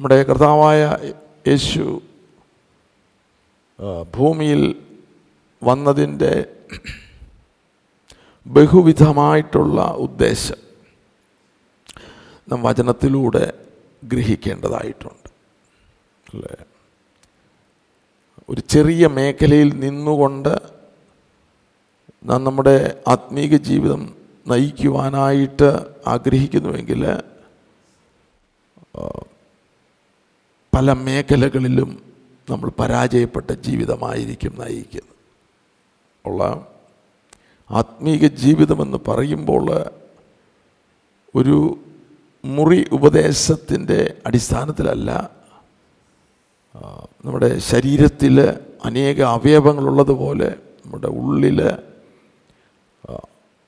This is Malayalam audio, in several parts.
നമ്മുടെ കർത്താവായ യേശു ഭൂമിയിൽ വന്നതിന്റെ ബഹുവിധമായിട്ടുള്ള ഉദ്ദേശം നാം വചനത്തിലൂടെ ഗ്രഹിക്കേണ്ടതായിട്ടുണ്ട്. അല്ലേ? ഒരു ചെറിയ മേഖലയിൽ നിന്നുകൊണ്ട് നാം നമ്മുടെ ആത്മീക ജീവിതം നയിക്കുവാനായിട്ട് ആഗ്രഹിക്കുന്നുവെങ്കിൽ പല മേഖലകളിലും നമ്മൾ പരാജയപ്പെട്ട ജീവിതമായിരിക്കും നയിക്കുന്നത്. ഉള്ള ആത്മീക ജീവിതമെന്ന് പറയുമ്പോൾ ഒരു മുറി ഉപദേശത്തിന്റെ അടിസ്ഥാനത്തിലല്ല നമ്മുടെ ശരീരത്തിൽ അനേക അവയവങ്ങളുള്ളതുപോലെ നമ്മുടെ ഉള്ളിൽ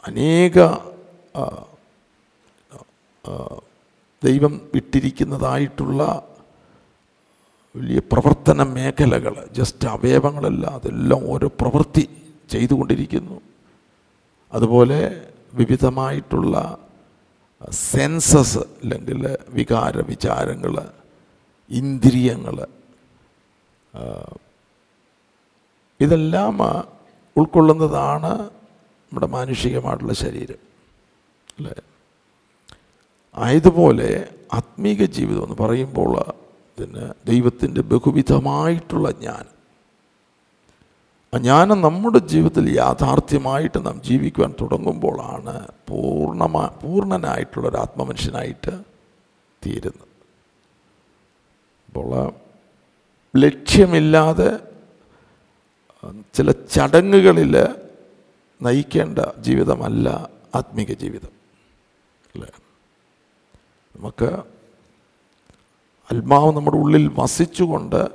അനേക ദൈവം ഇട്ടിരിക്കുന്നതായിട്ടുള്ള വലിയ പ്രവർത്തന മേഖലകൾ ജസ്റ്റ് അവയവങ്ങളല്ല അതെല്ലാം ഓരോ പ്രവൃത്തി ചെയ്തുകൊണ്ടിരിക്കുന്നു. അതുപോലെ വിവിധമായിട്ടുള്ള സെൻസസ് അല്ലെങ്കിൽ വികാര വിചാരങ്ങൾ ഇന്ദ്രിയങ്ങൾ ഇതെല്ലാം ഉൾക്കൊള്ളുന്നതാണ് നമ്മുടെ മാനുഷികമായിട്ടുള്ള ശരീരം അല്ലേ? ആയതുപോലെ ആത്മീക ജീവിതം എന്ന് പറയുമ്പോൾ ഇതിന് ദൈവത്തിന്റെ ബഹുവിധമായിട്ടുള്ള ജ്ഞാനം. ആ ജ്ഞാനം നമ്മുടെ ജീവിതത്തിൽ യാഥാർത്ഥ്യമായിട്ട് നാം ജീവിക്കുവാൻ തുടങ്ങുമ്പോഴാണ് പൂർണമാ പൂർണനായിട്ടുള്ള ഒരു ആത്മമനുഷ്യനായിട്ട് തീരുന്നത്. അപ്പോൾ ലക്ഷ്യമില്ലാതെ ചില ചടങ്ങുകളിൽ നയിക്കേണ്ട ജീവിതമല്ല ആത്മീക ജീവിതം. അല്ലേ? നമുക്ക് ആത്മാവ് നമ്മുടെ ഉള്ളിൽ വസിച്ചുകൊണ്ട്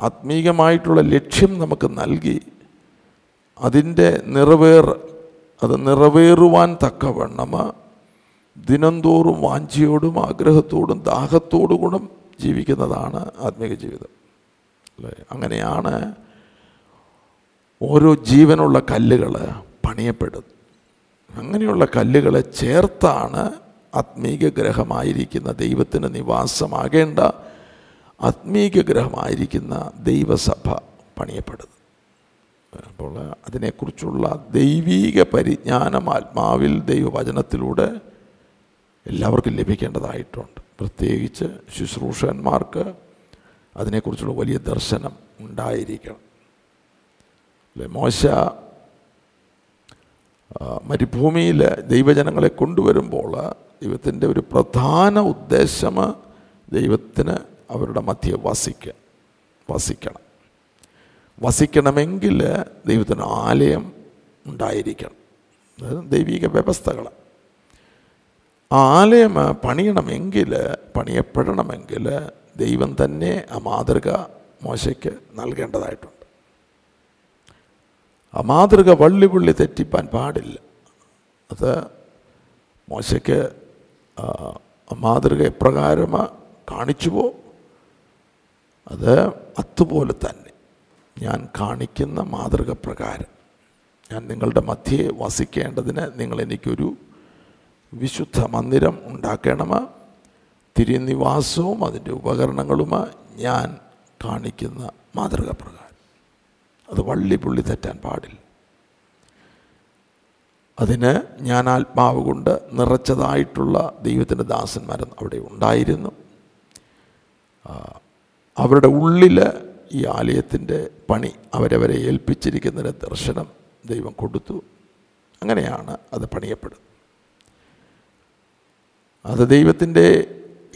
ആത്മീകമായിട്ടുള്ള ലക്ഷ്യം നമുക്ക് നൽകി അതിന്റെ നിറവേർ അത് നിറവേറുവാൻ തക്കവണ്ണം ദിനംതോറും വാഞ്ചിയോടും ആഗ്രഹത്തോടും ദാഹത്തോടും കൂടെ ജീവിക്കുന്നതാണ് ആത്മീക ജീവിതം. അല്ലേ? അങ്ങനെയാണ് ഓരോ ജീവനുള്ള കല്ലുകൾ പണിയപ്പെടുന്നത്. അങ്ങനെയുള്ള കല്ലുകളെ ചേർത്താണ് ആത്മീക ഗ്രഹമായിരിക്കുന്ന ദൈവത്തിന് നിവാസമാകേണ്ട ആത്മീക ഗ്രഹമായിരിക്കുന്ന ദൈവസഭ പണിയപ്പെടുന്നത് അപ്പോൾ അതിനെക്കുറിച്ചുള്ള ദൈവീക പരിജ്ഞാനം ആത്മാവിൽ ദൈവവചനത്തിലൂടെ എല്ലാവർക്കും ലഭിക്കേണ്ടതായിട്ടുണ്ട്. പ്രത്യേകിച്ച് ശുശ്രൂഷന്മാർക്ക് അതിനെക്കുറിച്ചുള്ള വലിയ ദർശനം ഉണ്ടായിരിക്കണം. അല്ലെ? മോശ മരുഭൂമിയിൽ ദൈവജനങ്ങളെ കൊണ്ടുവരുമ്പോൾ ദൈവത്തിന്റെ ഒരു പ്രധാന ഉദ്ദേശം ദൈവത്തിന് അവരുടെ മധ്യ വസിക്കുക വസിക്കണം. വസിക്കണമെങ്കിൽ ദൈവത്തിന് ആലയം ഉണ്ടായിരിക്കണം. അതായത് ദൈവിക വ്യവസ്ഥകൾ. ആലയം പണിയണമെങ്കിൽ പണിയപ്പെടണമെങ്കിൽ ദൈവം തന്നെ ആ മാതൃക മോശയ്ക്ക് നൽകേണ്ടതായിട്ടുണ്ട്. ആ മാതൃക വള്ളി പുള്ളി തെറ്റിപ്പാൻ പാടില്ല. അത് മോശയ്ക്ക് മാതൃക എപ്രകാരം കാണിച്ചുവോ അത് അതുപോലെ തന്നെ ഞാൻ കാണിക്കുന്ന മാതൃക പ്രകാരം ഞാൻ നിങ്ങളുടെ മധ്യേ വസിക്കേണ്ടതിന് നിങ്ങൾ എനിക്കൊരു വിശുദ്ധ മന്ദിരം ഉണ്ടാക്കണമ തിരുനിവാസവും അതിന്റെ ഉപകരണങ്ങളും ഞാൻ കാണിക്കുന്ന മാതൃക പ്രകാരം. അത് വള്ളി പുള്ളി തെറ്റാൻ പാടില്ല. അതിന് ഞാൻ ആത്മാവ് കൊണ്ട് നിറച്ചതായിട്ടുള്ള ദൈവത്തിന്റെ ദാസന്മാർ അവിടെ ഉണ്ടായിരുന്നു. അവരുടെ ഉള്ളിൽ ഈ ആലയത്തിന്റെ പണി അവരവരെ ഏൽപ്പിച്ചിരിക്കുന്നതിന് ദർശനം ദൈവം കൊടുത്തു. അങ്ങനെയാണ് അത് പണിയപ്പെടുന്നത്. അത് ദൈവത്തിന്റെ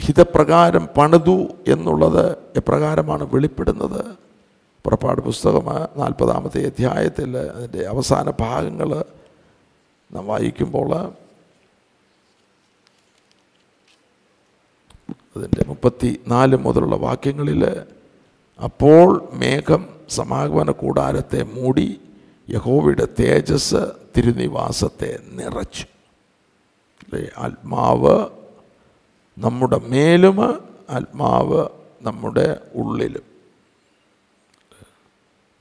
ഹിതപ്രകാരം പണിതു എന്നുള്ളത് എപ്രകാരമാണ് വെളിപ്പെടുന്നത്? പുറപ്പാട് പുസ്തകം നാൽപ്പതാമത്തെ അധ്യായത്തിൽ അതിന്റെ അവസാന ഭാഗങ്ങൾ നാം വായിക്കുമ്പോൾ അതിന്റെ മുപ്പത്തി നാല് മുതലുള്ള വാക്യങ്ങളിൽ അപ്പോൾ മേഘം സമാഗമന കൂടാരത്തെ മൂടി യഹോവയുടെ തേജസ് തിരുനിവാസത്തെ നിറച്ചു. അല്ലേ? ആത്മാവ് നമ്മുടെ മേലും ആത്മാവ് നമ്മുടെ ഉള്ളിലും.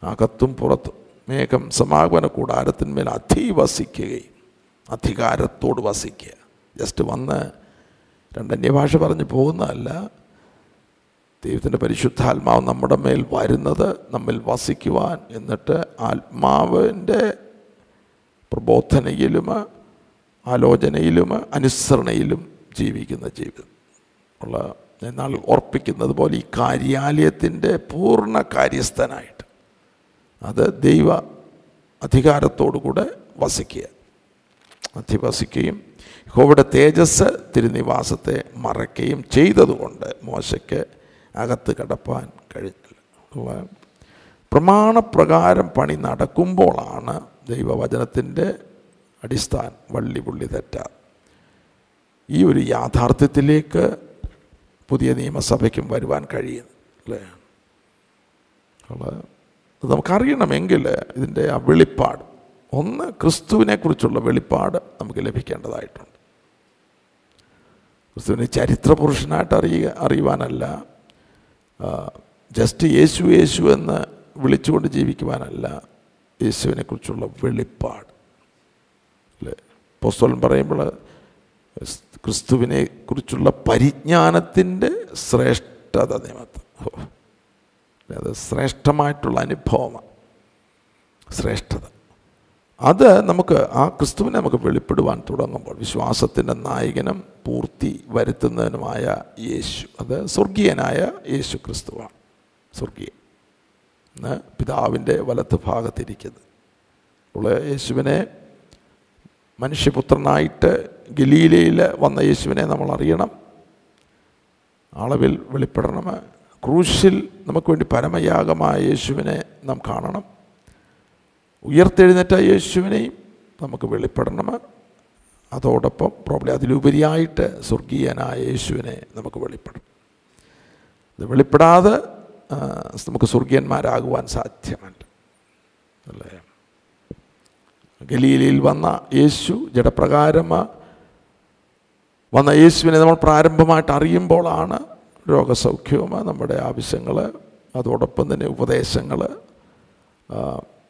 അകത്തും പുറത്തും മേഘം സമാഗമന കൂടാരത്തിന്മേൽ അധിവസിക്കുകയും അധികാരത്തോട് വസിക്കുക. ജസ്റ്റ് വന്ന് രണ്ടന്യഭാഷ പറഞ്ഞ് പോകുന്നതല്ല. ദൈവത്തിന്റെ പരിശുദ്ധാത്മാവ് നമ്മുടെ മേൽ വരുന്നത് നമ്മിൽ വസിക്കുവാൻ എന്നിട്ട് ആത്മാവിന്റെ പ്രബോധനയിലും ആലോചനയിലും അനുസരണയിലും ജീവിക്കുന്ന ജീവിതം. ഉള്ള എന്നാൽ ഓർപ്പിക്കുന്നത് പോലെ ഈ കാര്യാലയത്തിന്റെ പൂർണ കാര്യസ്ഥനായിട്ട്. അത് ദൈവ അധികാരത്തോടു കൂടെ വസിക്കുക. അധിവസിക്കുകയും യഹോവയുടെ തേജസ് തിരുനിവാസത്തെ മറയ്ക്കുകയും ചെയ്തതുകൊണ്ട് മോശയ്ക്ക് അകത്ത് കടപ്പാൻ കഴിഞ്ഞില്ല പ്രമാണപ്രകാരം പണി നടക്കുമ്പോളാണ് ദൈവവചനത്തിന്റെ അടിസ്ഥാനം വള്ളി പുള്ളി തെറ്റാ. ഈ ഒരു യാഥാർത്ഥ്യത്തിലേക്ക് പുതിയ നിയമസഭയ്ക്കും വരുവാൻ കഴിയുന്നു അല്ലേ? നമുക്കറിയണമെങ്കിൽ ഇതിന്റെ ആ വെളിപ്പാട് ഒന്ന് ക്രിസ്തുവിനെക്കുറിച്ചുള്ള വെളിപ്പാട് നമുക്ക് ലഭിക്കേണ്ടതായിട്ടുണ്ട്. ക്രിസ്തുവിനെ ചരിത്ര പുരുഷനായിട്ട് അറിയുക അറിയുവാനല്ല ജസ്റ്റ് യേശു യേശു എന്ന് വിളിച്ചുകൊണ്ട് ജീവിക്കുവാനല്ല യേശുവിനെക്കുറിച്ചുള്ള വെളിപ്പാട്. അല്ലേ? പോസ്തോലൻ പറയുമ്പോൾ ക്രിസ്തുവിനെ കുറിച്ചുള്ള പരിജ്ഞാനത്തിന്റെ ശ്രേഷ്ഠത നിമിത്തം. അത് ശ്രേഷ്ഠമായിട്ടുള്ള അനുഭവമാണ്. ശ്രേഷ്ഠത. അത് നമുക്ക് ആ ക്രിസ്തുവിനെ നമുക്ക് വെളിപ്പെടുവാൻ തുടങ്ങുമ്പോൾ വിശ്വാസത്തിന്റെ നായകനും പൂർത്തി വരുത്തുന്നതിനുമായ യേശു. അത് സ്വർഗീയനായ യേശു ക്രിസ്തുവാണ്. സ്വർഗീയൻ. എന്ന് പിതാവിന്റെ വലത്ത് ഭാഗത്തിരിക്കുന്നത് അപ്പോൾ യേശുവിനെ മനുഷ്യപുത്രനായിട്ട് ഗലീലയിൽ വന്ന യേശുവിനെ നമ്മൾ അറിയണം. അളവിൽ വെളിപ്പെടണം. ക്രൂശിൽ നമുക്ക് വേണ്ടി പരമയാഗമായ യേശുവിനെ നാം കാണണം. ഉയർത്തെഴുന്നേറ്റ യേശുവിനെയും നമുക്ക് വെളിപ്പെടണം അതോടൊപ്പം പ്രോബ്ലം അതിലുപരിയായിട്ട് സ്വർഗീയനായ യേശുവിനെ നമുക്ക് വെളിപ്പെടണം ഇത് വെളിപ്പെടാതെ നമുക്ക് സ്വർഗീയന്മാരാകുവാൻ സാധ്യമല്ല അല്ലേ? ഗലീലയിൽ വന്ന യേശു ജഡപ്രകാരം വന്ന യേശുവിനെ നമ്മൾ പ്രാരംഭമായിട്ട് അറിയുമ്പോഴാണ് രോഗസൗഖ്യവും നമ്മുടെ ആവശ്യങ്ങൾ അതോടൊപ്പം തന്നെ ഉപദേശങ്ങൾ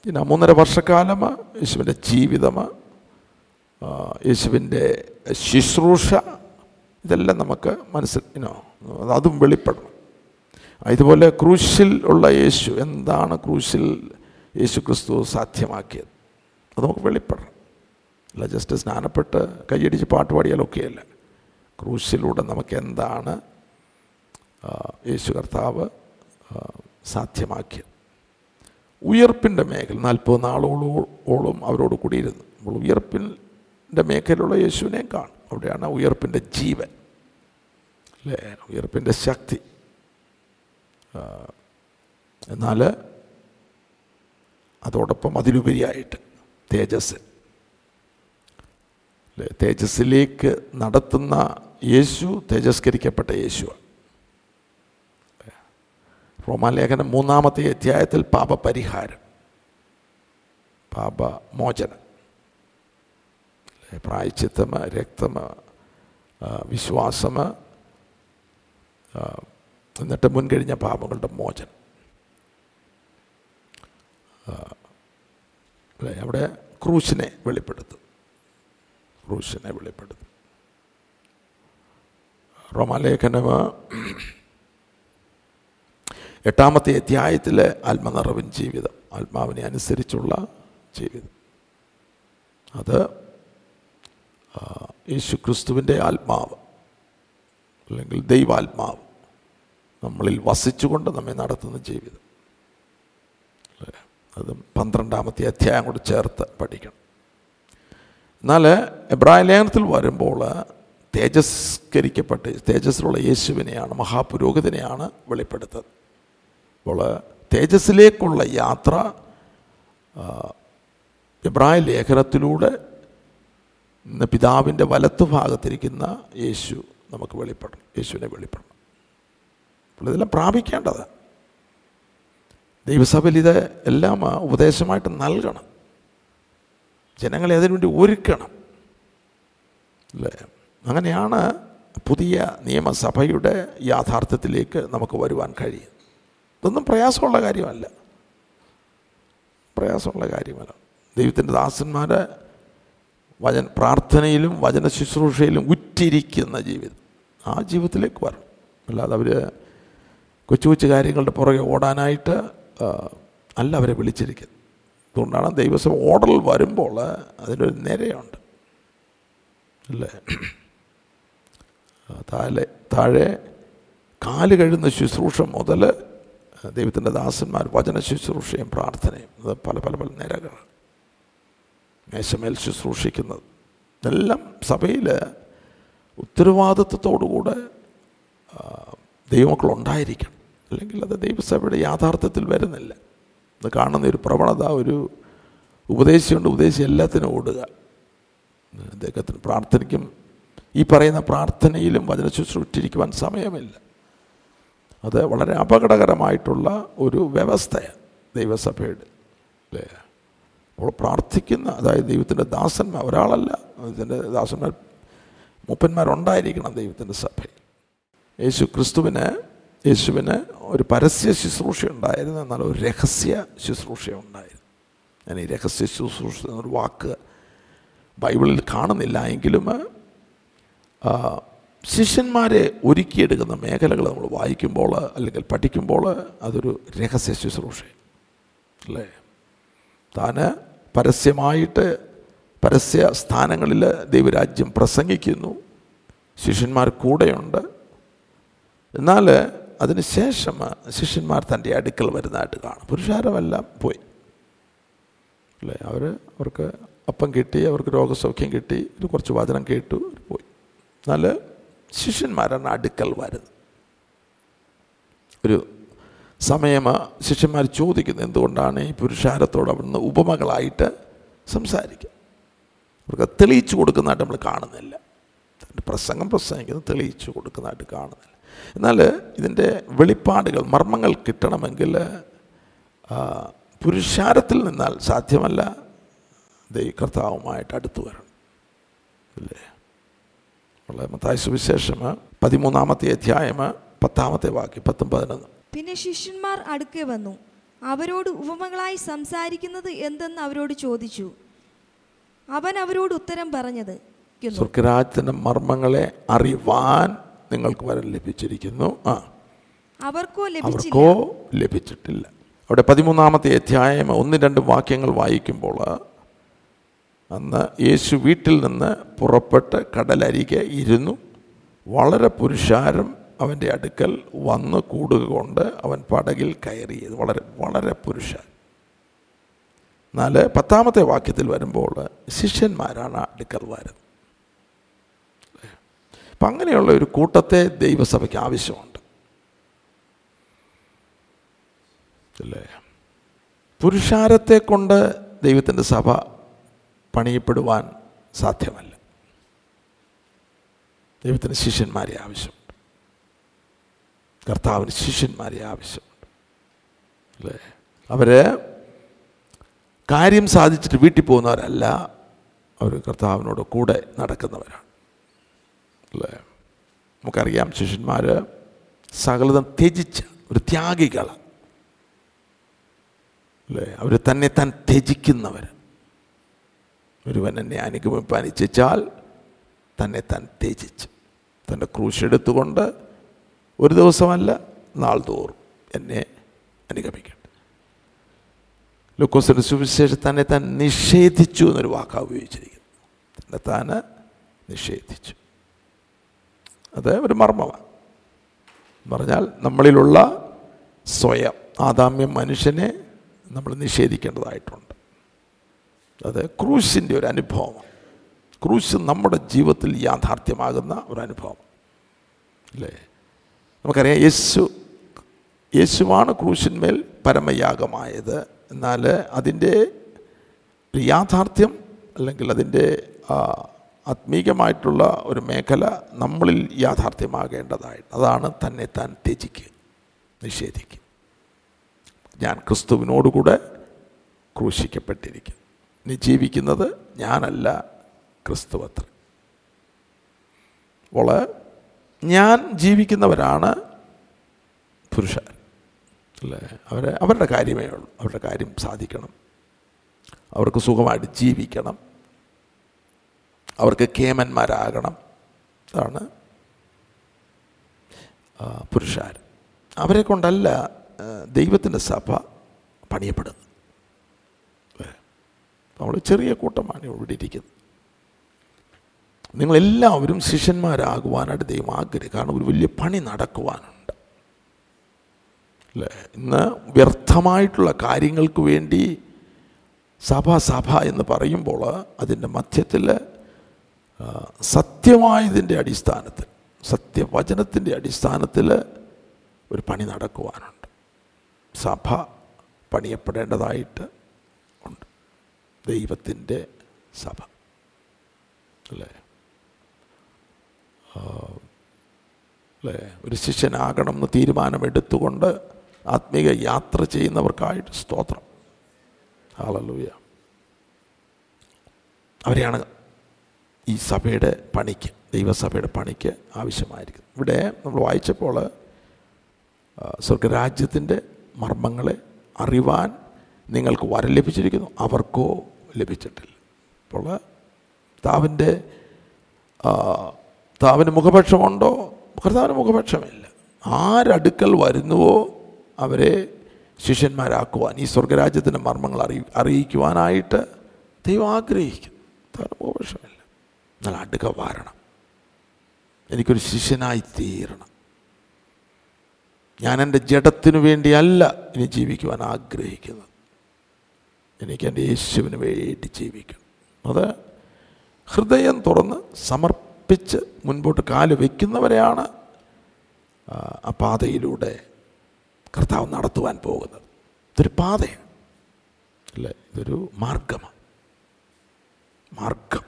പിന്നെ മൂന്നര വർഷക്കാലം യേശുവിന്റെ ജീവിതം യേശുവിന്റെ ശുശ്രൂഷ ഇതെല്ലാം നമുക്ക് മനസ്സിൽ ഇനോ അതും വെളിപ്പെടണം. ഇതുപോലെ ക്രൂശിൽ ഉള്ള യേശു എന്താണ് ക്രൂശിൽ യേശു ക്രിസ്തു സാധ്യമാക്കിയത്? അത് നമുക്ക് വെളിപ്പെടണം. അല്ല ജസ്റ്റ് സ്നാനപ്പെട്ട് കൈയടിച്ച് പാട്ട് പാടിയാലൊക്കെയല്ല ക്രൂശിലൂടെ നമുക്ക് എന്താണ് യേശു കർത്താവ് സാധ്യമാക്കിയത്? ഉയർപ്പിന്റെ മേഖല നാൽപ്പത് നാളോളോളം അവരോട് കൂടിയിരുന്നു. അപ്പോൾ ഉയർപ്പിന്റെ മേഖലയിലുള്ള യേശുവിനെ കാണും. അവിടെയാണ് ഉയർപ്പിന്റെ ജീവൻ. അല്ലേ? ഉയർപ്പിന്റെ ശക്തി. എന്നാൽ അതോടൊപ്പം അതിലുപരിയായിട്ട് തേജസ്. തേജസ്സിലേക്ക് നടത്തുന്ന യേശു തേജസ്കരിക്കപ്പെട്ട യേശുവാണ്. റോമാലേഖനം മൂന്നാമത്തെ അധ്യായത്തിൽ പാപപരിഹാരം. പാപമോചനം? പ്രായച്ചിത്തം രക്തം വിശ്വാസം എന്നിട്ട് മുൻകഴിഞ്ഞ പാപങ്ങളുടെ മോചനം. അല്ലേ? അവിടെ ക്രൂശിനെ വെളിപ്പെടുത്തും. ക്രൂശിനെ വെളിപ്പെടുത്തും. റോമാലേഖനം എട്ടാമത്തെ അധ്യായത്തിലെ ആത്മനിറവിൻ ജീവിതം ആത്മാവിനെ അനുസരിച്ചുള്ള ജീവിതം. അത് യേശു ക്രിസ്തുവിന്റെ ആത്മാവ് അല്ലെങ്കിൽ ദൈവാത്മാവ് നമ്മളിൽ വസിച്ചുകൊണ്ട് നമ്മെ നടത്തുന്ന ജീവിതം? അത് പന്ത്രണ്ടാമത്തെ അധ്യായം കൂടി ചേർത്ത് പഠിക്കണം. എന്നാൽ എബ്രായ ലേഖനത്തിൽ വരുമ്പോൾ തേജസ്കരിക്കപ്പെട്ട് തേജസ്സിലുള്ള യേശുവിനെയാണ് മഹാപുരോഹിതനെയാണ് വെളിപ്പെടുത്തുന്നത്. അപ്പോൾ തേജസ്സിലേക്കുള്ള യാത്ര എബ്രായ ലേഖനത്തിലൂടെ പിതാവിന്റെ വലത്ത് ഭാഗത്തിരിക്കുന്ന യേശു നമുക്ക് വെളിപ്പെടണം യേശുവിനെ വെളിപ്പെടണം. അപ്പോൾ ഇതെല്ലാം പ്രാപിക്കേണ്ടത്. ദൈവസഭയിൽ ഇത് എല്ലാം ഉപദേശമായിട്ട് നൽകണം. ജനങ്ങളെ അതിനുവേണ്ടി ഒരുക്കണം. അല്ലേ? അങ്ങനെയാണ് പുതിയ നിയമസഭയുടെ യാഥാർത്ഥ്യത്തിലേക്ക് നമുക്ക് വരുവാൻ കഴിയും ഇതൊന്നും പ്രയാസമുള്ള കാര്യമല്ല. പ്രയാസമുള്ള കാര്യമല്ല. ദൈവത്തിന്റെ ദാസന്മാരെ വചന പ്രാർത്ഥനയിലും വചന ശുശ്രൂഷയിലും ഉറ്റിരിക്കുന്ന ജീവിതം. ആ ജീവിതത്തിലേക്ക് വരണം. അല്ലാതെ അവർ കൊച്ചു കൊച്ചു കാര്യങ്ങളുടെ പുറകെ ഓടാനായിട്ട് അല്ല അവരെ വിളിച്ചിരിക്കുന്നത്. അതുകൊണ്ടാണ് ദൈവസം ഓർഡറിൽ വരുമ്പോൾ അതിനൊരു നിരയുണ്ട്. അല്ലേ? താഴെ താഴെ കാൽ കഴുന്ന ശുശ്രൂഷ മുതൽ ദൈവത്തിന്റെ ദാസന്മാർ വചന ശുശ്രൂഷയും പ്രാർത്ഥനയും അത് പല പല പല നിരകൾ. മേശമേൽ ശുശ്രൂഷിക്കുന്നത്. ഇതെല്ലാം സഭയിൽ ഉത്തരവാദിത്വത്തോടുകൂടെ ദൈവമക്കളുണ്ടായിരിക്കണം. അല്ലെങ്കിൽ അത് ദൈവസഭയുടെ യാഥാർത്ഥ്യത്തിൽ വരുന്നില്ല. ഇത് കാണുന്ന ഒരു പ്രവണത ഒരു ഉപദേശിയുണ്ട് ഉപദേശി എല്ലാത്തിനും ഓടുക. അദ്ദേഹത്തിന് പ്രാർത്ഥനയ്ക്കും ഈ പറയുന്ന പ്രാർത്ഥനയിലും വചന ശുശ്രൂഷിച്ചിരിക്കുവാൻ സമയമില്ല. അത് വളരെ അപകടകരമായിട്ടുള്ള ഒരു വ്യവസ്ഥയാണ് ദൈവസഭയുടെ. അല്ലേ? അപ്പോൾ പ്രാർത്ഥിക്കുന്ന അതായത് ദൈവത്തിന്റെ ദാസന്മാർ ഒരാളല്ല ദൈവത്തിന്റെ ദാസന്മാർ മൂപ്പന്മാരുണ്ടായിരിക്കണം ദൈവത്തിന്റെ സഭയിൽ. യേശു ക്രിസ്തുവിന് യേശുവിന് ഒരു പരസ്യ ശുശ്രൂഷ ഉണ്ടായിരുന്നു എന്നാൽ ഒരു രഹസ്യ ശുശ്രൂഷ ഉണ്ടായിരുന്നു. ഞാൻ ഈ രഹസ്യ ശുശ്രൂഷ എന്നൊരു വാക്ക് ബൈബിളിൽ കാണുന്നില്ല എങ്കിലും ശിഷ്യന്മാരെ ഒരുക്കിയെടുക്കുന്ന മേഖലകൾ നമ്മൾ വായിക്കുമ്പോൾ അല്ലെങ്കിൽ പഠിക്കുമ്പോൾ അതൊരു രഹസ്യ ശുശ്രൂഷ അല്ലേ? താന് പരസ്യമായിട്ട് പരസ്യ സ്ഥാനങ്ങളിൽ ദൈവരാജ്യം പ്രസംഗിക്കുന്നു ശിഷ്യന്മാർ കൂടെയുണ്ട്. എന്നാൽ അതിന് ശേഷം ശിഷ്യന്മാർ തന്റെ അടുക്കൽ വരുന്നതായിട്ട് കാണും. പുരുഷാരമെല്ലാം പോയി. അല്ലേ? അവർ അവർക്ക് അപ്പം കിട്ടി അവർക്ക് രോഗസൗഖ്യം കിട്ടി ഒരു കുറച്ച് വചനം കേട്ടു പോയി. എന്നാൽ ശിഷ്യന്മാരാണ് അടുക്കൽ വരുന്നത്. ഒരു സമയം ശിഷ്യന്മാർ ചോദിക്കുന്നത് എന്തുകൊണ്ടാണ് ഈ പുരുഷാരത്തോട് അവിടുന്ന് ഉപമകളായിട്ട് സംസാരിക്കുക? അവർക്ക് തെളിയിച്ചു കൊടുക്കുന്നതായിട്ട് നമ്മൾ കാണുന്നില്ല. പ്രസംഗം പ്രസംഗിക്കുന്നത് തെളിയിച്ചു കൊടുക്കുന്നതായിട്ട് കാണുന്നില്ല. എന്നാൽ ഇതിന്റെ വെളിപ്പാടുകൾ മർമ്മങ്ങൾ കിട്ടണമെങ്കിൽ പുരുഷാരത്തിൽ നിന്നാൽ സാധ്യമല്ല ദൈവ കർത്താവുമായിട്ട് അടുത്തു വരണം. അല്ലേ? ഉള്ള മത്തായ സുവിശേഷം പതിമൂന്നാമത്തെ അധ്യായം പത്താമത്തെ വാക്യം പത്തും പതിനൊന്ന്. പിന്നെ ശിഷ്യന്മാർ അടുക്കെ വന്നു. അവരോട് ഉപമകളായി സംസാരിക്കുന്നത് എന്തെന്ന് അവരോട് ചോദിച്ചു. അവൻ അവരോട് ഉത്തരം പറഞ്ഞത്. സ്വർഗരാജ്യത്തിന്റെ മർമ്മങ്ങളെ അറിവാൻ നിങ്ങൾക്ക് വരം ലഭിച്ചിരിക്കുന്നു. ആ. അവർക്കോ ലഭിച്ചിട്ടില്ല. അവിടെ പതിമൂന്നാമത്തെ അധ്യായം ഒന്ന് രണ്ട് വാക്യങ്ങൾ വായിക്കുമ്പോൾ അന്ന് യേശു വീട്ടിൽ നിന്ന് പുറപ്പെട്ട് കടലരികെ ഇരുന്നു. വളരെ പുരുഷാരം അവന്റെ അടുക്കൽ വന്ന് കൂടുക കൊണ്ട് അവൻ പടകിൽ കയറിയത്. വളരെ വളരെ പുരുഷാരം. എന്നാൽ പത്താമത്തെ വാക്യത്തിൽ വരുമ്പോൾ ശിഷ്യന്മാരാണ് അടുക്കൽ വരുന്നത്. അപ്പം അങ്ങനെയുള്ള ഒരു കൂട്ടത്തെ ദൈവസഭയ്ക്ക് ആവശ്യമുണ്ട്. അല്ലേ? പുരുഷാരത്തെ കൊണ്ട് ദൈവത്തിന്റെ സഭ പണിയപ്പെടുവാൻ സാധ്യമല്ല. ദൈവത്തിന് ശിഷ്യന്മാരെ ആവശ്യമുണ്ട്. കർത്താവിന് ശിഷ്യന്മാരെ ആവശ്യമുണ്ട്. അല്ലേ? അവർ കാര്യം സാധിച്ചിട്ട് വീട്ടിൽ പോകുന്നവരല്ല. അവർ കർത്താവിനോട് കൂടെ നടക്കുന്നവരാണ്. അല്ലേ? നമുക്കറിയാം ശിഷ്യന്മാർ സകലതം ത്യജിച്ച ഒരു ത്യാഗികളാണ്. അല്ലേ? അവർ തന്നെ താൻ ത്യജിക്കുന്നവർ ഒരുവൻ എന്നെ അനുഗമിപ്പാൻ ഇച്ഛിച്ചാൽ തന്നെ താൻ ത്യജിച്ച്. തന്റെ ക്രൂശ് എടുത്തുകൊണ്ട് ഒരു ദിവസമല്ല നാൾ തോറും എന്നെ അനുഗമിക്കട്ടെ. ലുക്കോസിന്റെ സുവിശേഷം തന്നെ താൻ നിഷേധിച്ചു എന്നൊരു വാക്കാ ഉപയോഗിച്ചിരിക്കുന്നു. തന്നെ താൻ നിഷേധിച്ചു. അത് ഒരു മർമ്മമാണ്. പറഞ്ഞാൽ നമ്മളിലുള്ള സ്വയം ആദാമ്യം മനുഷ്യനെ നമ്മൾ നിഷേധിക്കേണ്ടതായിട്ടുണ്ട്. അത് ക്രൂശിന്റെ ഒരു അനുഭവം. ക്രൂശ് നമ്മുടെ ജീവിതത്തിൽ യാഥാർത്ഥ്യമാകുന്ന ഒരു അനുഭവം. അല്ലേ? നമുക്കറിയാം യേശു യേശുവാണ് ക്രൂശിന്മേൽ പരമയാഗമായത്. എന്നാൽ അതിന്റെ യാഥാർത്ഥ്യം അല്ലെങ്കിൽ അതിന്റെ ആത്മീകമായിട്ടുള്ള ഒരു മേഖല നമ്മളിൽ യാഥാർത്ഥ്യമാകേണ്ടതായിട്ട് അതാണ് തന്നെ താൻ ത്യജിക്കുക നിഷേധിക്കുക ഞാൻ ക്രിസ്തുവിനോടുകൂടെ ക്രൂശിക്കപ്പെട്ടിരിക്കും നീ ജീവിക്കുന്നത് ഞാനല്ല ക്രിസ്തുവത്ര. അവൾ ഞാൻ ജീവിക്കുന്നവരാണ് പുരുഷൻ അല്ലേ? അവരെ അവരുടെ കാര്യമേ ഉള്ളൂ. അവരുടെ കാര്യം സാധിക്കണം. അവർക്ക് സുഖമായിട്ട് ജീവിക്കണം. അവർക്ക് കേമന്മാരാകണം. അതാണ് പുരുഷാർ അവരെ കൊണ്ടല്ല ദൈവത്തിന്റെ സഭ പണിയപ്പെടുന്നത്. നമ്മൾ ചെറിയ കൂട്ടമാണ് ഇവിടെ ഇരിക്കുന്നത് നിങ്ങളെല്ലാവരും ശിഷ്യന്മാരാകുവാനായിട്ട് ദൈവം ആഗ്രഹം കാരണം ഒരു വലിയ പണി നടക്കുവാനുണ്ട്. അല്ലേ? ഇന്ന് വ്യർത്ഥമായിട്ടുള്ള കാര്യങ്ങൾക്ക് വേണ്ടി സഭ സഭ എന്ന് പറയുമ്പോൾ അതിന്റെ മധ്യത്തിൽ സത്യമായതിന്റെ അടിസ്ഥാനത്തിൽ സത്യവചനത്തിന്റെ അടിസ്ഥാനത്തിൽ ഒരു പണി നടക്കുവാനുണ്ട്. സഭ പണിയപ്പെടേണ്ടതായിട്ട് ദൈവത്തിന്റെ സഭ. അല്ലേ? അല്ലേ? ഒരു ശിഷ്യനാകണം എന്ന് തീരുമാനമെടുത്തുകൊണ്ട് ആത്മീക യാത്ര ചെയ്യുന്നവർക്കായിട്ട് സ്തോത്രം. ആളല്ലൂയ അവരെയാണ് ഈ സഭയുടെ പണിക്ക് ദൈവസഭയുടെ പണിക്ക് ആവശ്യമായിരിക്കുന്നത്. ഇവിടെ നമ്മൾ വായിച്ചപ്പോൾ സ്വർഗരാജ്യത്തിന്റെ മർമ്മങ്ങളെ അറിവാൻ നിങ്ങൾക്ക് വരം ലഭിച്ചിരിക്കുന്നു. അവർക്കോ ലഭിച്ചിട്ടില്ല. അപ്പോൾ താവിന്റെ താവിന് മുഖപക്ഷമുണ്ടോ? കർത്താവിന് മുഖപക്ഷമില്ല. ആരടുക്കൽ വരുന്നുവോ അവരെ ശിഷ്യന്മാരാക്കുവാൻ ഈ സ്വർഗരാജ്യത്തിന്റെ മർമ്മങ്ങൾ അറിയി അറിയിക്കുവാനായിട്ട് ദൈവം ആഗ്രഹിക്കുന്നു. താവിന് മുഖപക്ഷമില്ല. എന്നാൽ അടുക്ക വരണം. എനിക്കൊരു ശിഷ്യനായി തീരണം. ഞാൻ എന്റെ ജഡത്തിനു വേണ്ടിയല്ല ഇനി ജീവിക്കുവാൻ ആഗ്രഹിക്കുന്നത്. എനിക്ക് എന്റെ യേശുവിന് വേണ്ടി ജീവിക്കണം. അത് ഹൃദയം തുറന്ന് സമർപ്പിച്ച് മുൻപോട്ട് കാൽ വയ്ക്കുന്നവരെയാണ് ആ, പാതയിലൂടെ കർത്താവ് നടത്തുവാൻ പോകുന്നത്. ഇതൊരു പാതയാണ്. അല്ലേ? ഇതൊരു മാർഗമാണ്. മാർഗം.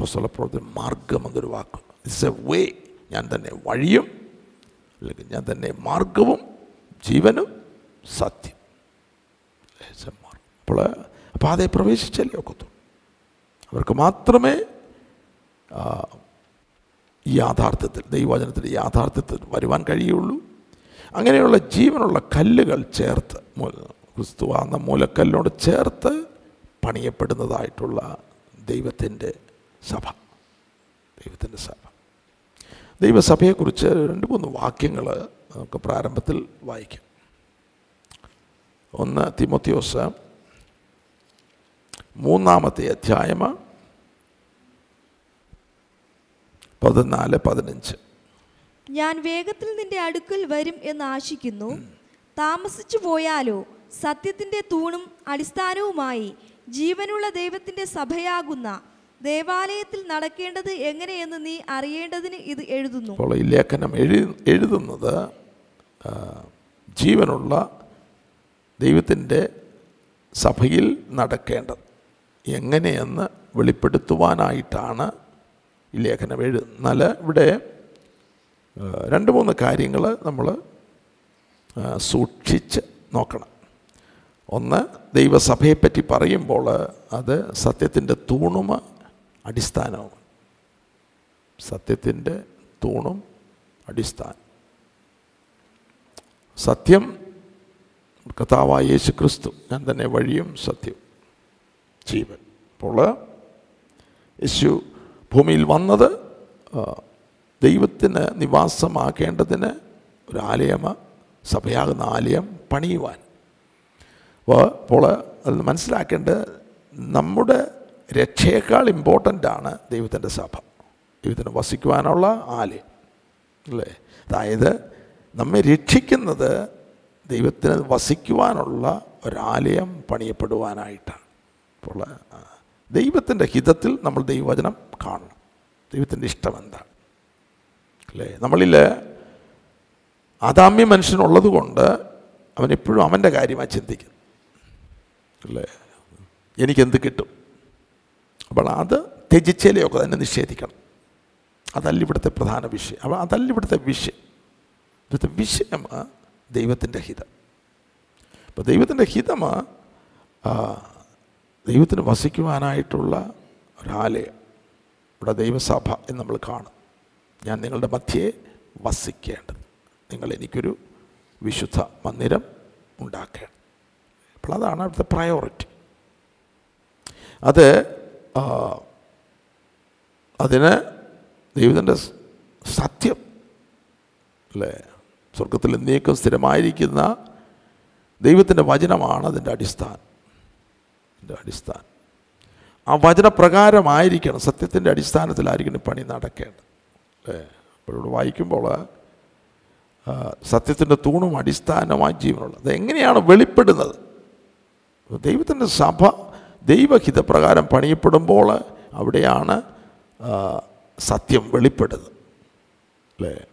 പുസ്തകപ്രവർത്തനം മാർഗം എന്നൊരു വാക്ക് ഇറ്റ്സ് എ വേ ഞാൻ തന്നെ വഴിയും അല്ലെങ്കിൽ ഞാൻ തന്നെ മാർഗവും ജീവനും സത്യം. അപ്പോൾ പാതയെ പ്രവേശിച്ചല്ലേ ഒക്കത്തു അവർക്ക് മാത്രമേ ഈ യാഥാർത്ഥ്യത്തിൽ ദൈവവചനത്തിന്റെ യാഥാർത്ഥ്യത്തിൽ വരുവാൻ കഴിയുള്ളൂ. അങ്ങനെയുള്ള ജീവനുള്ള കല്ലുകൾ ചേർത്ത് ക്രിസ്തു എന്ന മൂലക്കല്ലിനോട് ചേർത്ത് പണിയപ്പെടുന്നതായിട്ടുള്ള ദൈവത്തിന്റെ സഭ. ദൈവത്തിന്റെ സഭ. ദൈവസഭയെക്കുറിച്ച് രണ്ട് മൂന്ന് വാക്യങ്ങൾ നമുക്ക് പ്രാരംഭത്തിൽ വായിക്കാം. ഒന്ന് തിമോത്തിയോസ് മൂന്നാമത്തെ അധ്യായം പതിനാല് പതിനഞ്ച്. ഞാൻ വേഗത്തിൽ നിന്റെ അടുക്കൽ വരും എന്ന് ആശിക്കുന്നു. താമസിച്ചു പോയാലോ സത്യത്തിന്റെ തൂണും അടിസ്ഥാനവുമായി ജീവനുള്ള ദൈവത്തിന്റെ സഭയാകുന്ന ദേവാലയത്തിൽ നടക്കേണ്ടത് എങ്ങനെയെന്ന് നീ അറിയേണ്ടതിന് ഇത് എഴുതുന്നു. അപ്പോൾ ഈ ലേഖനം എഴു എഴുതുന്നത് ജീവനുള്ള ദൈവത്തിന്റെ സഭയിൽ നടക്കേണ്ടത്. എങ്ങനെയെന്ന് വെളിപ്പെടുത്തുവാനായിട്ടാണ് ഈ ലേഖനം എഴുതുന്നത്. ഇവിടെ രണ്ട് മൂന്ന് കാര്യങ്ങൾ നമ്മൾ സൂക്ഷിച്ച് നോക്കണം. ഒന്ന് ദൈവസഭയെപ്പറ്റി പറയുമ്പോൾ അത് സത്യത്തിന്റെ തൂണുമ അടിസ്ഥാനവും സത്യത്തിന്റെ തൂണും അടിസ്ഥാനം. സത്യം കർത്താവായ യേശു ക്രിസ്തു ഞാൻ തന്നെ വഴിയും സത്യവും ജീവൻ. അപ്പോൾ യേശു ഭൂമിയിൽ വന്നത് ദൈവത്തിന് നിവാസമാക്കേണ്ടതിന് ഒരു ആലയമ സഭയാകുന്ന ആലയം പണിയുവാൻ. അപ്പോൾ അത് മനസ്സിലാക്കേണ്ടത് നമ്മുടെ രക്ഷയേക്കാൾ ഇമ്പോർട്ടന്റ് ആണ് ദൈവത്തിന്റെ സഭ. ദൈവത്തിന് വസിക്കുവാനുള്ള ആലയം. അല്ലേ? അതായത് നമ്മെ രക്ഷിക്കുന്നത് ദൈവത്തിന് വസിക്കുവാനുള്ള ഒരാലയം പണിയപ്പെടുവാനായിട്ടാണ്. അപ്പോൾ ദൈവത്തിന്റെ ഹിതത്തിൽ നമ്മൾ ദൈവവചനം കാണണം. ദൈവത്തിന്റെ ഇഷ്ടം എന്താണ് അല്ലേ? നമ്മളിൽ ആദാമ്യ മനുഷ്യനുള്ളത് കൊണ്ട് അവൻ എപ്പോഴും അവന്റെ കാര്യമായി ചിന്തിക്കും. അല്ലേ? എനിക്കെന്ത് കിട്ടും? അപ്പോൾ അത് ത്യജിച്ചേലെയൊക്കെ തന്നെ നിഷേധിക്കണം. അതല്ല ഇവിടുത്തെ പ്രധാന വിഷയം. അപ്പോൾ അതല്ല ഇവിടുത്തെ വിഷയം. ഇവിടുത്തെ വിഷയം ദൈവത്തിന്റെ ഹിതം. അപ്പോൾ ദൈവത്തിന്റെ ഹിതം ദൈവത്തിന് വസിക്കുവാനായിട്ടുള്ള ഒരാലയം ഇവിടെ ദൈവസഭ എന്ന് നമ്മൾ കാണും. ഞാൻ നിങ്ങളുടെ മധ്യയെ വസിക്കേണ്ടത്. നിങ്ങൾ എനിക്കൊരു വിശുദ്ധ മന്ദിരം ഉണ്ടാക്കേണ്ടത് അപ്പോൾ അതാണ് അവിടുത്തെ പ്രയോറിറ്റി അത് അതിന് ദൈവത്തിന്റെ സത്യം അല്ലേ? സ്വർഗത്തിൽ എന്നേക്കും സ്ഥിരമായിരിക്കുന്ന ദൈവത്തിന്റെ വചനമാണ് അതിന്റെ അടിസ്ഥാനം. അതിന്റെ അടിസ്ഥാനം. ആ വചനപ്രകാരമായിരിക്കണം സത്യത്തിന്റെ അടിസ്ഥാനത്തിലായിരിക്കണം പണി നടക്കേണ്ടത്. അല്ലേ? അപ്പോഴോട് വായിക്കുമ്പോൾ സത്യത്തിന്റെ തൂണും അടിസ്ഥാനമായി ജീവനുള്ളത്. അതെങ്ങനെയാണ് വെളിപ്പെടുന്നത്? ദൈവത്തിന്റെ സഭ ദൈവഹിതപ്രകാരം പണിയപ്പെടുമ്പോൾ അവിടെയാണ് സത്യം വെളിപ്പെടുന്നത്. അല്ലേ?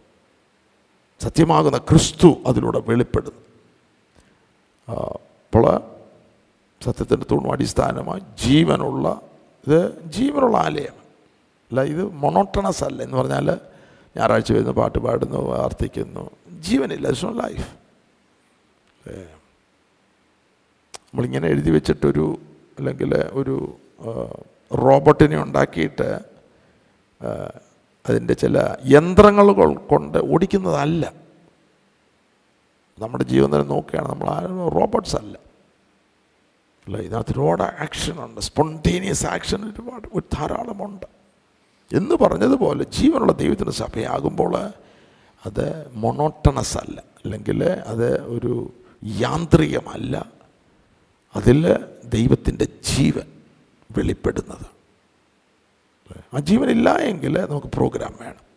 സത്യമാകുന്ന ക്രിസ്തു അതിലൂടെ വെളിപ്പെടുന്നു. സത്യത്തിന്റെ തൂണും അടിസ്ഥാനമായി ജീവനുള്ള ഇത് ജീവനുള്ള ആലയം. അല്ല ഇത് മൊണോട്ടണസ് അല്ല. എന്ന് പറഞ്ഞാൽ ഞായറാഴ്ച വരുന്നു പാട്ട് പാടുന്നു പ്രാർത്ഥിക്കുന്നു ജീവനില്ല ഇറ്റ്സ് നോട്ട് ലൈഫ് നമ്മളിങ്ങനെ എഴുതി വെച്ചിട്ടൊരു അല്ലെങ്കിൽ ഒരു റോബോട്ടിനെ ഉണ്ടാക്കിയിട്ട് അതിന്റെ ചില യന്ത്രങ്ങൾ കൊണ്ട് ഓടിക്കുന്നതല്ല. നമ്മുടെ ജീവിതം നോക്കുകയാണ്. നമ്മൾ ആ റോബോട്ട്സ് അല്ല. അല്ല ഇതിനകത്ത് ഒരുപാട് ആക്ഷൻ ഉണ്ട്. സ്പോണ്ടേനിയസ് ആക്ഷൻ ഒരുപാട് ഒരു ധാരാളമുണ്ട് എന്ന് പറഞ്ഞതുപോലെ ജീവനുള്ള ദൈവത്തിന്റെ സഭയാകുമ്പോൾ അത് മൊണോട്ടണസ് അല്ല. അല്ലെങ്കിൽ അത് ഒരു യാന്ത്രികമല്ല. അതിൽ ദൈവത്തിന്റെ ജീവൻ വെളിപ്പെടുന്നത്. ആ ജീവനില്ല എങ്കിൽ നമുക്ക് പ്രോഗ്രാം വേണം.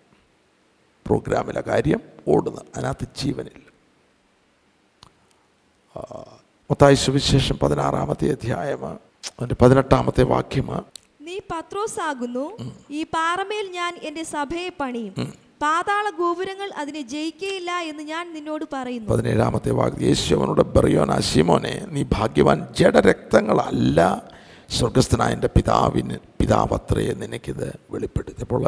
പ്രോഗ്രാമിലെ കാര്യം ഓടുന്നത്. അതിനകത്ത് ജീവനില്ല. മത്തായി സുവിശേഷം പതിനാറാമത്തെ അധ്യായം അതിന്റെ പതിനെട്ടാമത്തെ വാക്യം. നീ പത്രോസ് ആകുന്നു ഈ പാറമേൽ ഞാൻ എന്റെ സഭയെ പണിയും. പാതാള ഗോപുരങ്ങൾ അതിനെ ജയിക്കയില്ല എന്ന് ഞാൻ നിന്നോട് പറയുന്നു. പതിനേഴാമത്തെ വാക്യം യേശുവനോട് ബറിയോൻ ശിമോനെ നീ ഭാഗ്യവാൻ ജഡരക്തങ്ങളല്ല. സ്വർഗസ്ഥനായ എന്റെ പിതാവിന് പിതാവത്രയെ നിനക്കിത് വെളിപ്പെടുത്തി. അപ്പോൾ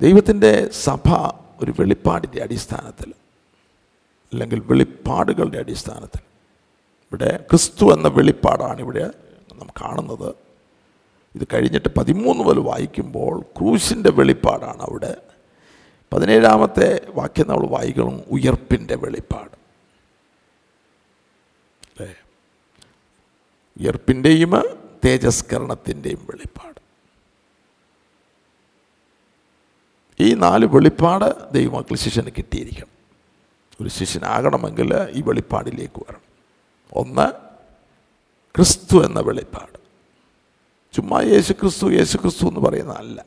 ദൈവത്തിന്റെ സഭ ഒരു വെളിപ്പാടിന്റെ അടിസ്ഥാനത്തിൽ അല്ലെങ്കിൽ വെളിപ്പാടുകളുടെ അടിസ്ഥാനത്തിൽ ഇവിടെ ക്രിസ്തു എന്ന വെളിപ്പാടാണ് ഇവിടെ നാം കാണുന്നത്. ഇത് കഴിഞ്ഞിട്ട് പതിമൂന്ന് മുതൽ വായിക്കുമ്പോൾ ക്രൂശിന്റെ വെളിപ്പാടാണ് അവിടെ. പതിനേഴാമത്തെ വാക്യം നമ്മൾ വായിക്കണം ഉയർപ്പിന്റെ വെളിപ്പാട്. അല്ലേ? ഉയർപ്പിന്റെയും തേജസ്കരണത്തിന്റെയും വെളിപ്പാട്. ഈ നാല് വെളിപ്പാട് ദൈവമക്കൾ ശിഷ്യന് കിട്ടിയിരിക്കണം. ഒരു ശിഷ്യനാകണമെങ്കിൽ ഈ വെളിപ്പാടിലേക്ക് വരണം. ഒന്ന് ക്രിസ്തു എന്ന വെളിപ്പാട്. ചുമ്മാ യേശു ക്രിസ്തു യേശു ക്രിസ്തു എന്ന് പറയുന്നതല്ല.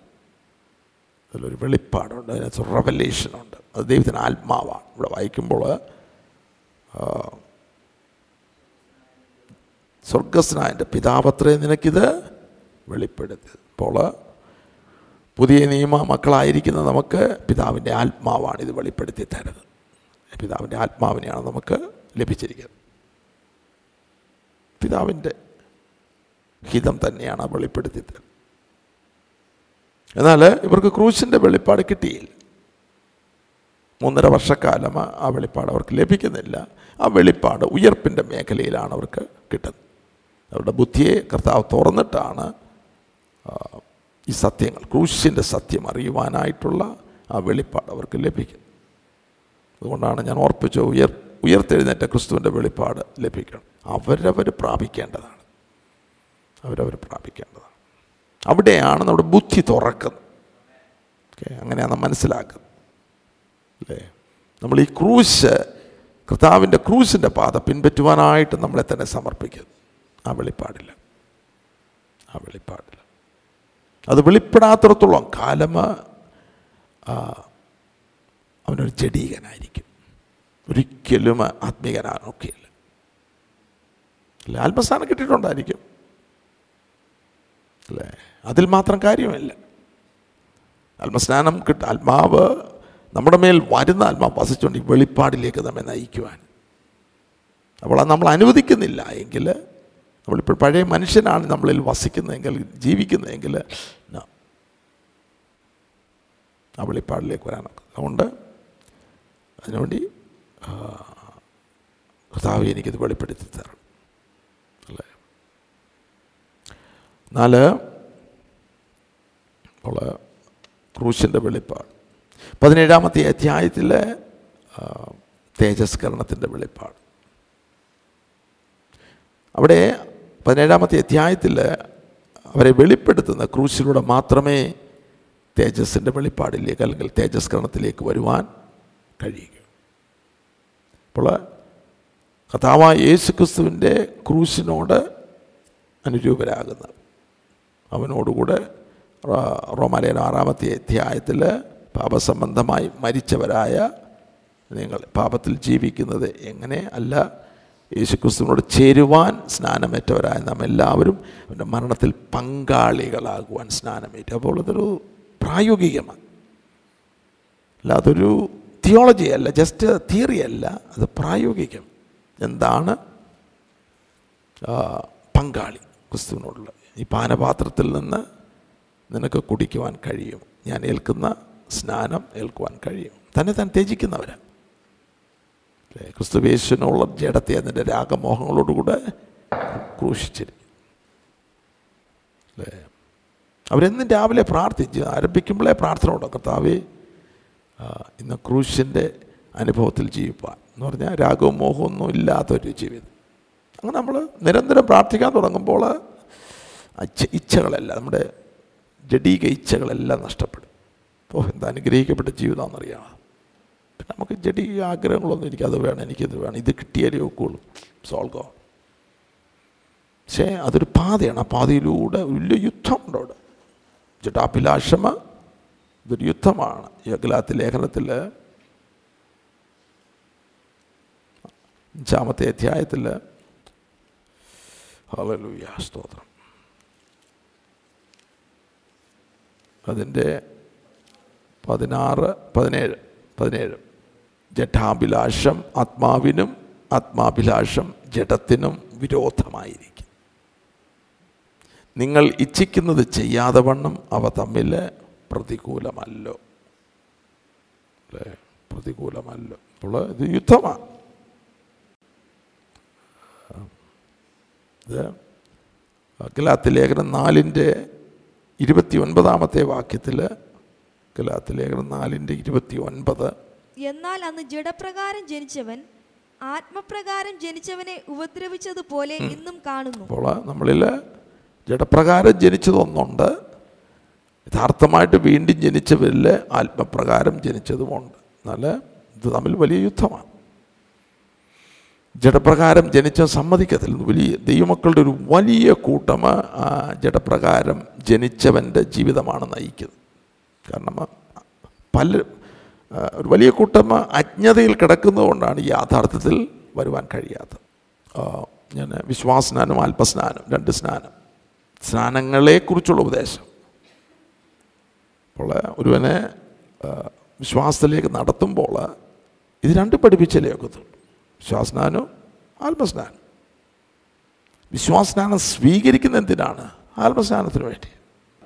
അതിലൊരു വെളിപ്പാടുണ്ട് അതിനകത്ത് റെവലേഷനുണ്ട് അത് ദൈവത്തിന് ആത്മാവാണ്. ഇവിടെ വായിക്കുമ്പോൾ സ്വർഗസ്നായ പിതാപത്രേ നിനക്കിത് വെളിപ്പെടുത്തി. അപ്പോൾ പുതിയ നിയമ മക്കളായിരിക്കുന്ന നമുക്ക് പിതാവിന്റെ ആത്മാവാണ് ഇത് വെളിപ്പെടുത്തി തരുന്നത്. പിതാവിന്റെ ആത്മാവിനെയാണ് നമുക്ക് ലഭിച്ചിരിക്കുന്നത്. പിതാവിന്റെ ഹിതം തന്നെയാണ് വെളിപ്പെടുത്തി തരുന്നത് എന്നാൽ ഇവർക്ക് ക്രൂശിന്റെ വെളിപ്പാട് കിട്ടിയില്ല. മൂന്നര വർഷക്കാലം ആ- ആ വെളിപ്പാട് അവർക്ക് ലഭിക്കുന്നില്ല. ആ വെളിപ്പാട് ഉയർപ്പിന്റെ മേഖലയിലാണ് അവർക്ക് കിട്ടുന്നത്. അവരുടെ ബുദ്ധിയെ കർത്താവ് തുറന്നിട്ടാണ് ഈ സത്യങ്ങൾ ക്രൂശിന്റെ സത്യം അറിയുവാനായിട്ടുള്ള ആ വെളിപ്പാട് അവർക്ക് ലഭിക്കുന്നത്. അതുകൊണ്ടാണ് ഞാൻ ഓർപ്പിച്ച ഉയർ ഉയർത്തെഴുന്നേറ്റ ക്രിസ്തുവിന്റെ വെളിപ്പാട് ലഭിക്കണം. അവരവർ പ്രാപിക്കേണ്ടതാണ്. അവരവർ പ്രാപിക്കേണ്ടതാണ്. അവിടെയാണ് നമ്മുടെ ബുദ്ധി തുറക്കുന്നത്. ഓക്കെ അങ്ങനെയാണ് മനസ്സിലാക്കുന്നത്. അല്ലേ? നമ്മൾ ഈ ക്രൂശ് കർത്താവിന്റെ ക്രൂശിന്റെ പാത പിൻപറ്റുവാനായിട്ട് നമ്മളെ തന്നെ സമർപ്പിക്കുന്നു ആ വെളിപ്പാടില്ല ആ വെളിപ്പാടില്ല അത് വെളിപ്പെടാത്തിടത്തോളം കാലമ അവനൊരു ജഡീകനായിരിക്കും. ഒരിക്കലും ആത്മീകനാനൊക്കെയില്ല അല്ല? ആത്മസ്ഥാനം കിട്ടിയിട്ടുണ്ടായിരിക്കും. അല്ലേ? അതിൽ മാത്രം കാര്യമില്ല. ആത്മസ്നാനം കിട്ട ആത്മാവ് നമ്മുടെ മേൽ വരുന്ന ആത്മാവ് വസിച്ചുകൊണ്ട് ഈ വെളിപ്പാടിലേക്ക് നമ്മെ നയിക്കുവാൻ. അപ്പോൾ അത് നമ്മൾ അനുവദിക്കുന്നില്ല. എങ്കിൽ നമ്മളിപ്പോൾ പഴയ മനുഷ്യനാണ് നമ്മളിൽ വസിക്കുന്നതെങ്കിൽ ജീവിക്കുന്നതെങ്കിൽ. ആ വെളിപ്പാടിലേക്ക് വരാനൊക്കെ. അതുകൊണ്ട് അതിനുവേണ്ടി കർത്താവ് എനിക്കിത് വെളിപ്പെടുത്തി തരണം. അല്ലേ? നാല് ഉള്ള ക്രൂശിന്റെ വെളിപ്പാട്. പതിനേഴാമത്തെ അധ്യായത്തിലെ തേജസ്കരണത്തിന്റെ വെളിപ്പാട്. അവിടെ പതിനേഴാമത്തെ അധ്യായത്തിൽ അവരെ വെളിപ്പെടുത്തുന്ന ക്രൂശിലൂടെ മാത്രമേ തേജസ്സിന്റെ വെളിപ്പാടിലേക്ക് അല്ലെങ്കിൽ തേജസ്കരണത്തിലേക്ക് വരുവാൻ കഴിയുക അപ്പോൾ കഥാവായ യേശു ക്രിസ്തുവിന്റെ ക്രൂശിനോട് അനുരൂപരാകുന്നത് അവനോടുകൂടെ റോമാലയിൽ ആറാമത്തെ അധ്യായത്തിൽ പാപസംബന്ധമായി മരിച്ചവരായ നിങ്ങൾ പാപത്തിൽ ജീവിക്കുന്നത് എങ്ങനെ? അല്ല യേശുക്രിസ്തുവിനോട് ചേരുവാൻ സ്നാനമേറ്റവരായ നാം എല്ലാവരും അവന്റെ മരണത്തിൽ പങ്കാളികളാകുവാൻ സ്നാനമേറ്റു. അപ്പോൾ അതൊരു പ്രായോഗികമാണ്. അല്ല അതൊരു തിയോളജി അല്ല ജസ്റ്റ് തിയറി അല്ല അത് പ്രായോഗികം. എന്താണ്? പങ്കാളി ക്രിസ്തുവിനോടുള്ള. ഈ പാനപാത്രത്തിൽ നിന്ന് നിനക്ക് കുടിക്കുവാൻ കഴിയും. ഞാൻ ഏൽക്കുന്ന സ്നാനം ഏൽക്കുവാൻ കഴിയും. തന്നെ താൻ ത്യജിക്കുന്നവരാണ്? ക്രിസ്തുവേശുവിനുള്ള ജഡത്തെ അതിന്റെ രാഗമോഹങ്ങളോടുകൂടെ ക്രൂശിച്ചിരിക്കും. അല്ലേ? അവരെന്നും രാവിലെ പ്രാർത്ഥിച്ച് ആരംഭിക്കുമ്പോഴേ പ്രാർത്ഥന ഉണ്ടോ കർത്താവേ ഇന്ന് ക്രൂശിന്റെ അനുഭവത്തിൽ ജീവിപ്പാൻ എന്ന് പറഞ്ഞാൽ രാഗവും മോഹവും ഒന്നും ഇല്ലാത്തൊരു ജീവിതം. അങ്ങനെ നമ്മൾ നിരന്തരം പ്രാർത്ഥിക്കാൻ തുടങ്ങുമ്പോൾ ഇച്ഛകളെല്ലാം നമ്മുടെ ജഡീക ഇച്ഛകളെല്ലാം നഷ്ടപ്പെടും. അപ്പോൾ എന്താ അനുഗ്രഹിക്കപ്പെട്ട ജീവിതമാണെന്നറിയാം പിന്നെ നമുക്ക് ജഡീക ആഗ്രഹങ്ങളൊന്നും എനിക്ക് അത് വേണം എനിക്കത് വേണം ഇത് കിട്ടിയാലേ ഒക്കുള്ളൂ. സോൾഗോ പക്ഷേ അതൊരു പാതയാണ്. ആ പാതയിലൂടെ വലിയ യുദ്ധമുണ്ട് അവിടെ. ജഡാഭിലാഷമ ഇതൊരു യുദ്ധമാണ്. യഗ്ലാത്തി ലേഖനത്തിൽ അഞ്ചാമത്തെ അധ്യായത്തിൽ ഹലലൂയ സ്തോത്രം. അതിന്റെ പതിനാറ് പതിനേഴ് പതിനേഴ്. ജഠാഭിലാഷം ആത്മാവിനും ആത്മാഭിലാഷം ജഡത്തിനും വിരോധമായിരിക്കും. നിങ്ങൾ ഇച്ഛിക്കുന്നത് ചെയ്യാതെ വണ്ണം അവ തമ്മിൽ പ്രതികൂലമല്ലോ. അല്ലേ? പ്രതികൂലമല്ലോ. അപ്പോൾ ഇത് യുദ്ധമാണ് ഇത് ഗലാത്ത് ലേഖനം നാലിന്റെ ഇരുപത്തി ഒൻപതാമത്തെ വാക്യത്തിൽ ഗലാത്ത് ലേഖനം നാലിന്റെ ഇരുപത്തി ഒൻപത് എന്നാൽ അന്ന് ജഡപ്രകാരം ജനിച്ചവൻ ആത്മപ്രകാരം ജനിച്ചവനെ ഉപദ്രവിച്ചതുപോലെ ഇന്നും കാണുന്നു. അപ്പോൾ നമ്മളിൽ ജഡപ്രകാരം ജനിച്ചതൊന്നുണ്ട്. യഥാർത്ഥമായിട്ട് വീണ്ടും ജനിച്ചവരിൽ ആത്മപ്രകാരം ജനിച്ചതുമുണ്ട്. എന്നാൽ ഇത് തമ്മിൽ വലിയ യുദ്ധമാണ്. ജഡപ്രകാരം ജനിച്ച സമ്മതിക്കത്തില്ല. വലിയ ദൈവമക്കളുടെ ഒരു വലിയ കൂട്ടം ആ ജഡപ്രകാരം ജനിച്ചവന്റെ ജീവിതമാണ് നയിക്കുന്നത്. കാരണം പല ഒരു വലിയ കൂട്ടം അജ്ഞതയിൽ കിടക്കുന്നതുകൊണ്ടാണ് യാഥാർത്ഥ്യത്തിൽ വരുവാൻ കഴിയാത്തത്. ഞാൻ വിശ്വാസസ്നാനം ആത്മസ്നാനം രണ്ട് സ്നാനം സ്നാനങ്ങളെക്കുറിച്ചുള്ള ഉപദേശം. അപ്പോൾ ഒരുവനെ വിശ്വാസത്തിലേക്ക് നടത്തുമ്പോൾ ഇത് രണ്ട് പഠിപ്പിച്ചല്ലേ ഒക്കത്തുള്ളൂ വിശ്വാസസ്നാനവും ആത്മസ്നാനം വിശ്വാസനാനം സ്വീകരിക്കുന്ന എന്തിനാണ്? ആത്മസ്നാനത്തിന് വേണ്ടി.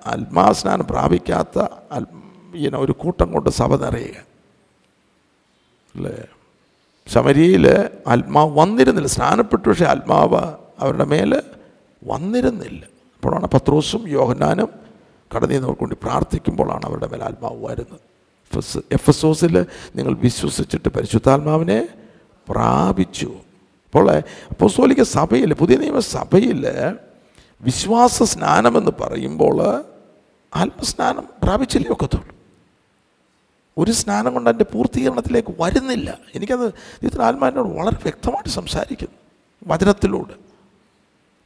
ആത്മാസ്നാനം പ്രാപിക്കാത്ത ഇങ്ങനെ ഒരു കൂട്ടം കൊണ്ട് സഭ നിറയുക. അല്ലേ? ശമരിയിൽ ആത്മാവ് വന്നിരുന്നില്ല. സ്നാനപ്പെട്ടു പക്ഷേ ആത്മാവ് അവരുടെ മേൽ വന്നിരുന്നില്ല. അപ്പോഴാണ് പത്രോസും യോഹന്നാനും കടന്നവർക്ക് വേണ്ടി പ്രാർത്ഥിക്കുമ്പോഴാണ് അവരുടെ മേൽ ആത്മാവ് വരുന്നത് എഫ് എസ് ഓസിൽ നിങ്ങൾ വിശ്വസിച്ചിട്ട് പരിശുദ്ധാത്മാവിനെ പ്രാപിച്ചു. അപ്പോൾ അപ്പോസ്തോലിക സഭയിൽ പുതിയ നിയമ സഭയിൽ വിശ്വാസ സ്നാനമെന്ന് പറയുമ്പോൾ ആത്മസ്നാനം പ്രാപിച്ചില്ലേ ഒക്കത്തുള്ളൂ. ഒരു സ്നാനം കൊണ്ട് എന്റെ പൂർത്തീകരണത്തിലേക്ക് വരുന്നില്ല. എനിക്കത് ഇത്ര ആത്മാവിനോട് വളരെ വ്യക്തമായിട്ട് സംസാരിക്കുന്നു വചനത്തിലൂടെ.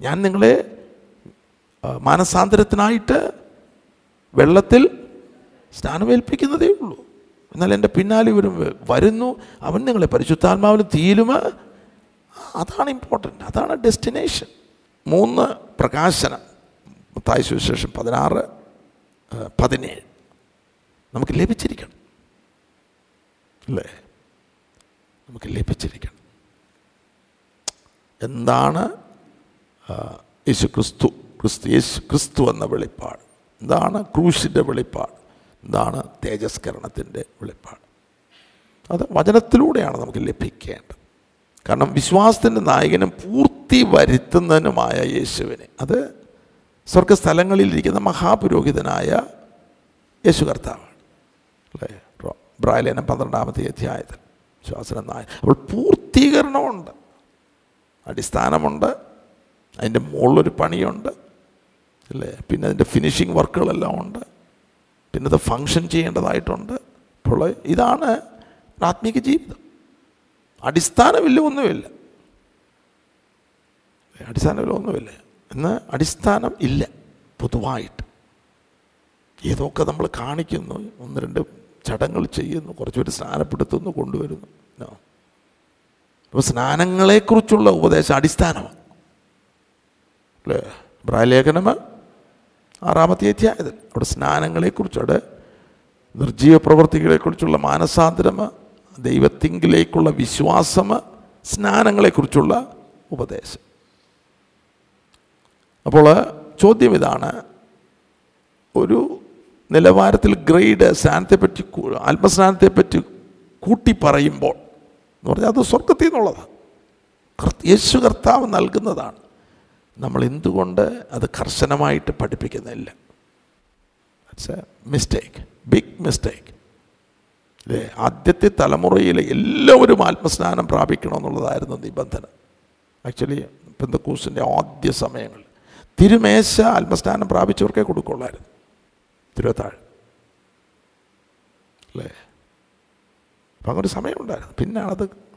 ഞാൻ നിങ്ങളെ മാനസാന്തരത്തിനായിട്ട് വെള്ളത്തിൽ സ്നാനമേൽപ്പിക്കുന്നതേ ഉള്ളൂ. എന്നാൽ എന്റെ പിന്നാലെ ഇവരും വരുന്നു. അവൻ നിങ്ങളെ പരിശുദ്ധാത്മാവിന് തീരുമ അതാണ് ഇമ്പോർട്ടന്റ് അതാണ് ഡെസ്റ്റിനേഷൻ മൂന്ന് പ്രകാശനം. മത്തായി സുവിശേഷം പതിനാറ് പതിനേഴ്. നമുക്ക് ലഭിച്ചിരിക്കണം. അല്ലേ? നമുക്ക് ലഭിച്ചിരിക്കണം. എന്താണ്? യേശു ക്രിസ്തു ക്രിസ്തു യേശു ക്രിസ്തു എന്ന വെളിപ്പാട്. എന്താണ് ക്രൂശിന്റെ വെളിപ്പാട്. ഇതാണ് തേജസ്കരണത്തിന്റെ വെളിപ്പാട്. അത് വചനത്തിലൂടെയാണ് നമുക്ക് ലഭിക്കേണ്ടത്. കാരണം വിശ്വാസത്തിന്റെ നായകനും പൂർത്തി വരുത്തുന്നതിനുമായ യേശുവിനെ. അത് സ്വർഗസ്ഥലങ്ങളിലിരിക്കുന്ന മഹാപുരോഹിതനായ യേശു കർത്താവാണ്. അല്ലേ? ബ്രായലേനം പന്ത്രണ്ടാമത്തെ അധ്യായത്തിൽ. വിശ്വാസന നായ അപ്പോൾ പൂർത്തീകരണമുണ്ട്. അടിസ്ഥാനമുണ്ട്. അതിന്റെ മുകളിലൊരു പണിയുണ്ട്. അല്ലേ? പിന്നെ അതിന്റെ ഫിനിഷിങ് വർക്കുകളെല്ലാം ഉണ്ട്. പിന്നെ അത് ഫങ്ഷൻ ചെയ്യേണ്ടതായിട്ടുണ്ട്. അപ്പോൾ ഇതാണ് ആത്മീക ജീവിതം. അടിസ്ഥാനമില്ല ഒന്നുമില്ല അടിസ്ഥാനമില്ല ഒന്നുമില്ല എന്ന് അടിസ്ഥാനം ഇല്ല. പൊതുവായിട്ട്. ഏതൊക്കെ നമ്മൾ കാണിക്കുന്നു ഒന്ന് രണ്ട് ചടങ്ങൾ ചെയ്യുന്നു കുറച്ചുപേര് സ്നാനപ്പെടുത്തുന്നു കൊണ്ടുവരുന്നു. അപ്പോൾ സ്നാനങ്ങളെക്കുറിച്ചുള്ള ഉപദേശം അടിസ്ഥാനമാണ്. അല്ലേ? ലേഖനം ആറാമത്തെ അധ്യായത്തിൽ. അവിടെ സ്നാനങ്ങളെക്കുറിച്ച് അവിടെ നിർജീവ പ്രവൃത്തികളെക്കുറിച്ചുള്ള മാനസാന്തരം ദൈവത്തിങ്കിലേക്കുള്ള വിശ്വാസം സ്നാനങ്ങളെക്കുറിച്ചുള്ള ഉപദേശം. അപ്പോൾ ചോദ്യം ഇതാണ് ഒരു നിലവാരത്തിൽ ഗ്രേഡ് സ്നാനത്തെപ്പറ്റി ആത്മസ്നാനത്തെപ്പറ്റി കൂട്ടി പറയുമ്പോൾ എന്ന് പറഞ്ഞാൽ അത് സ്വർഗത്തിൽ നിന്നുള്ളതാണ്. യേശു കർത്താവ് നൽകുന്നതാണ്. നമ്മൾ എന്തുകൊണ്ട് അത് കർശനമായിട്ട് പഠിപ്പിക്കുന്നില്ല? It's a mistake big mistake അല്ലേ ആദ്യത്തെ തലമുറയിലെ എല്ലാവരും ആത്മസ്നാനം പ്രാപിക്കണമെന്നുള്ളതായിരുന്നു നിബന്ധന. ആക്ച്വലി പെന്തക്കൂസിന്റെ ആദ്യ സമയങ്ങൾ തിരുമേശ ആത്മസ്നാനം പ്രാപിച്ചവർക്കേ കൊടുക്കുള്ളായിരുന്നു. തിരുവത്താഴ്. അല്ലേ? അപ്പം അങ്ങനെ സമയമുണ്ടായിരുന്നു. പിന്നാണത്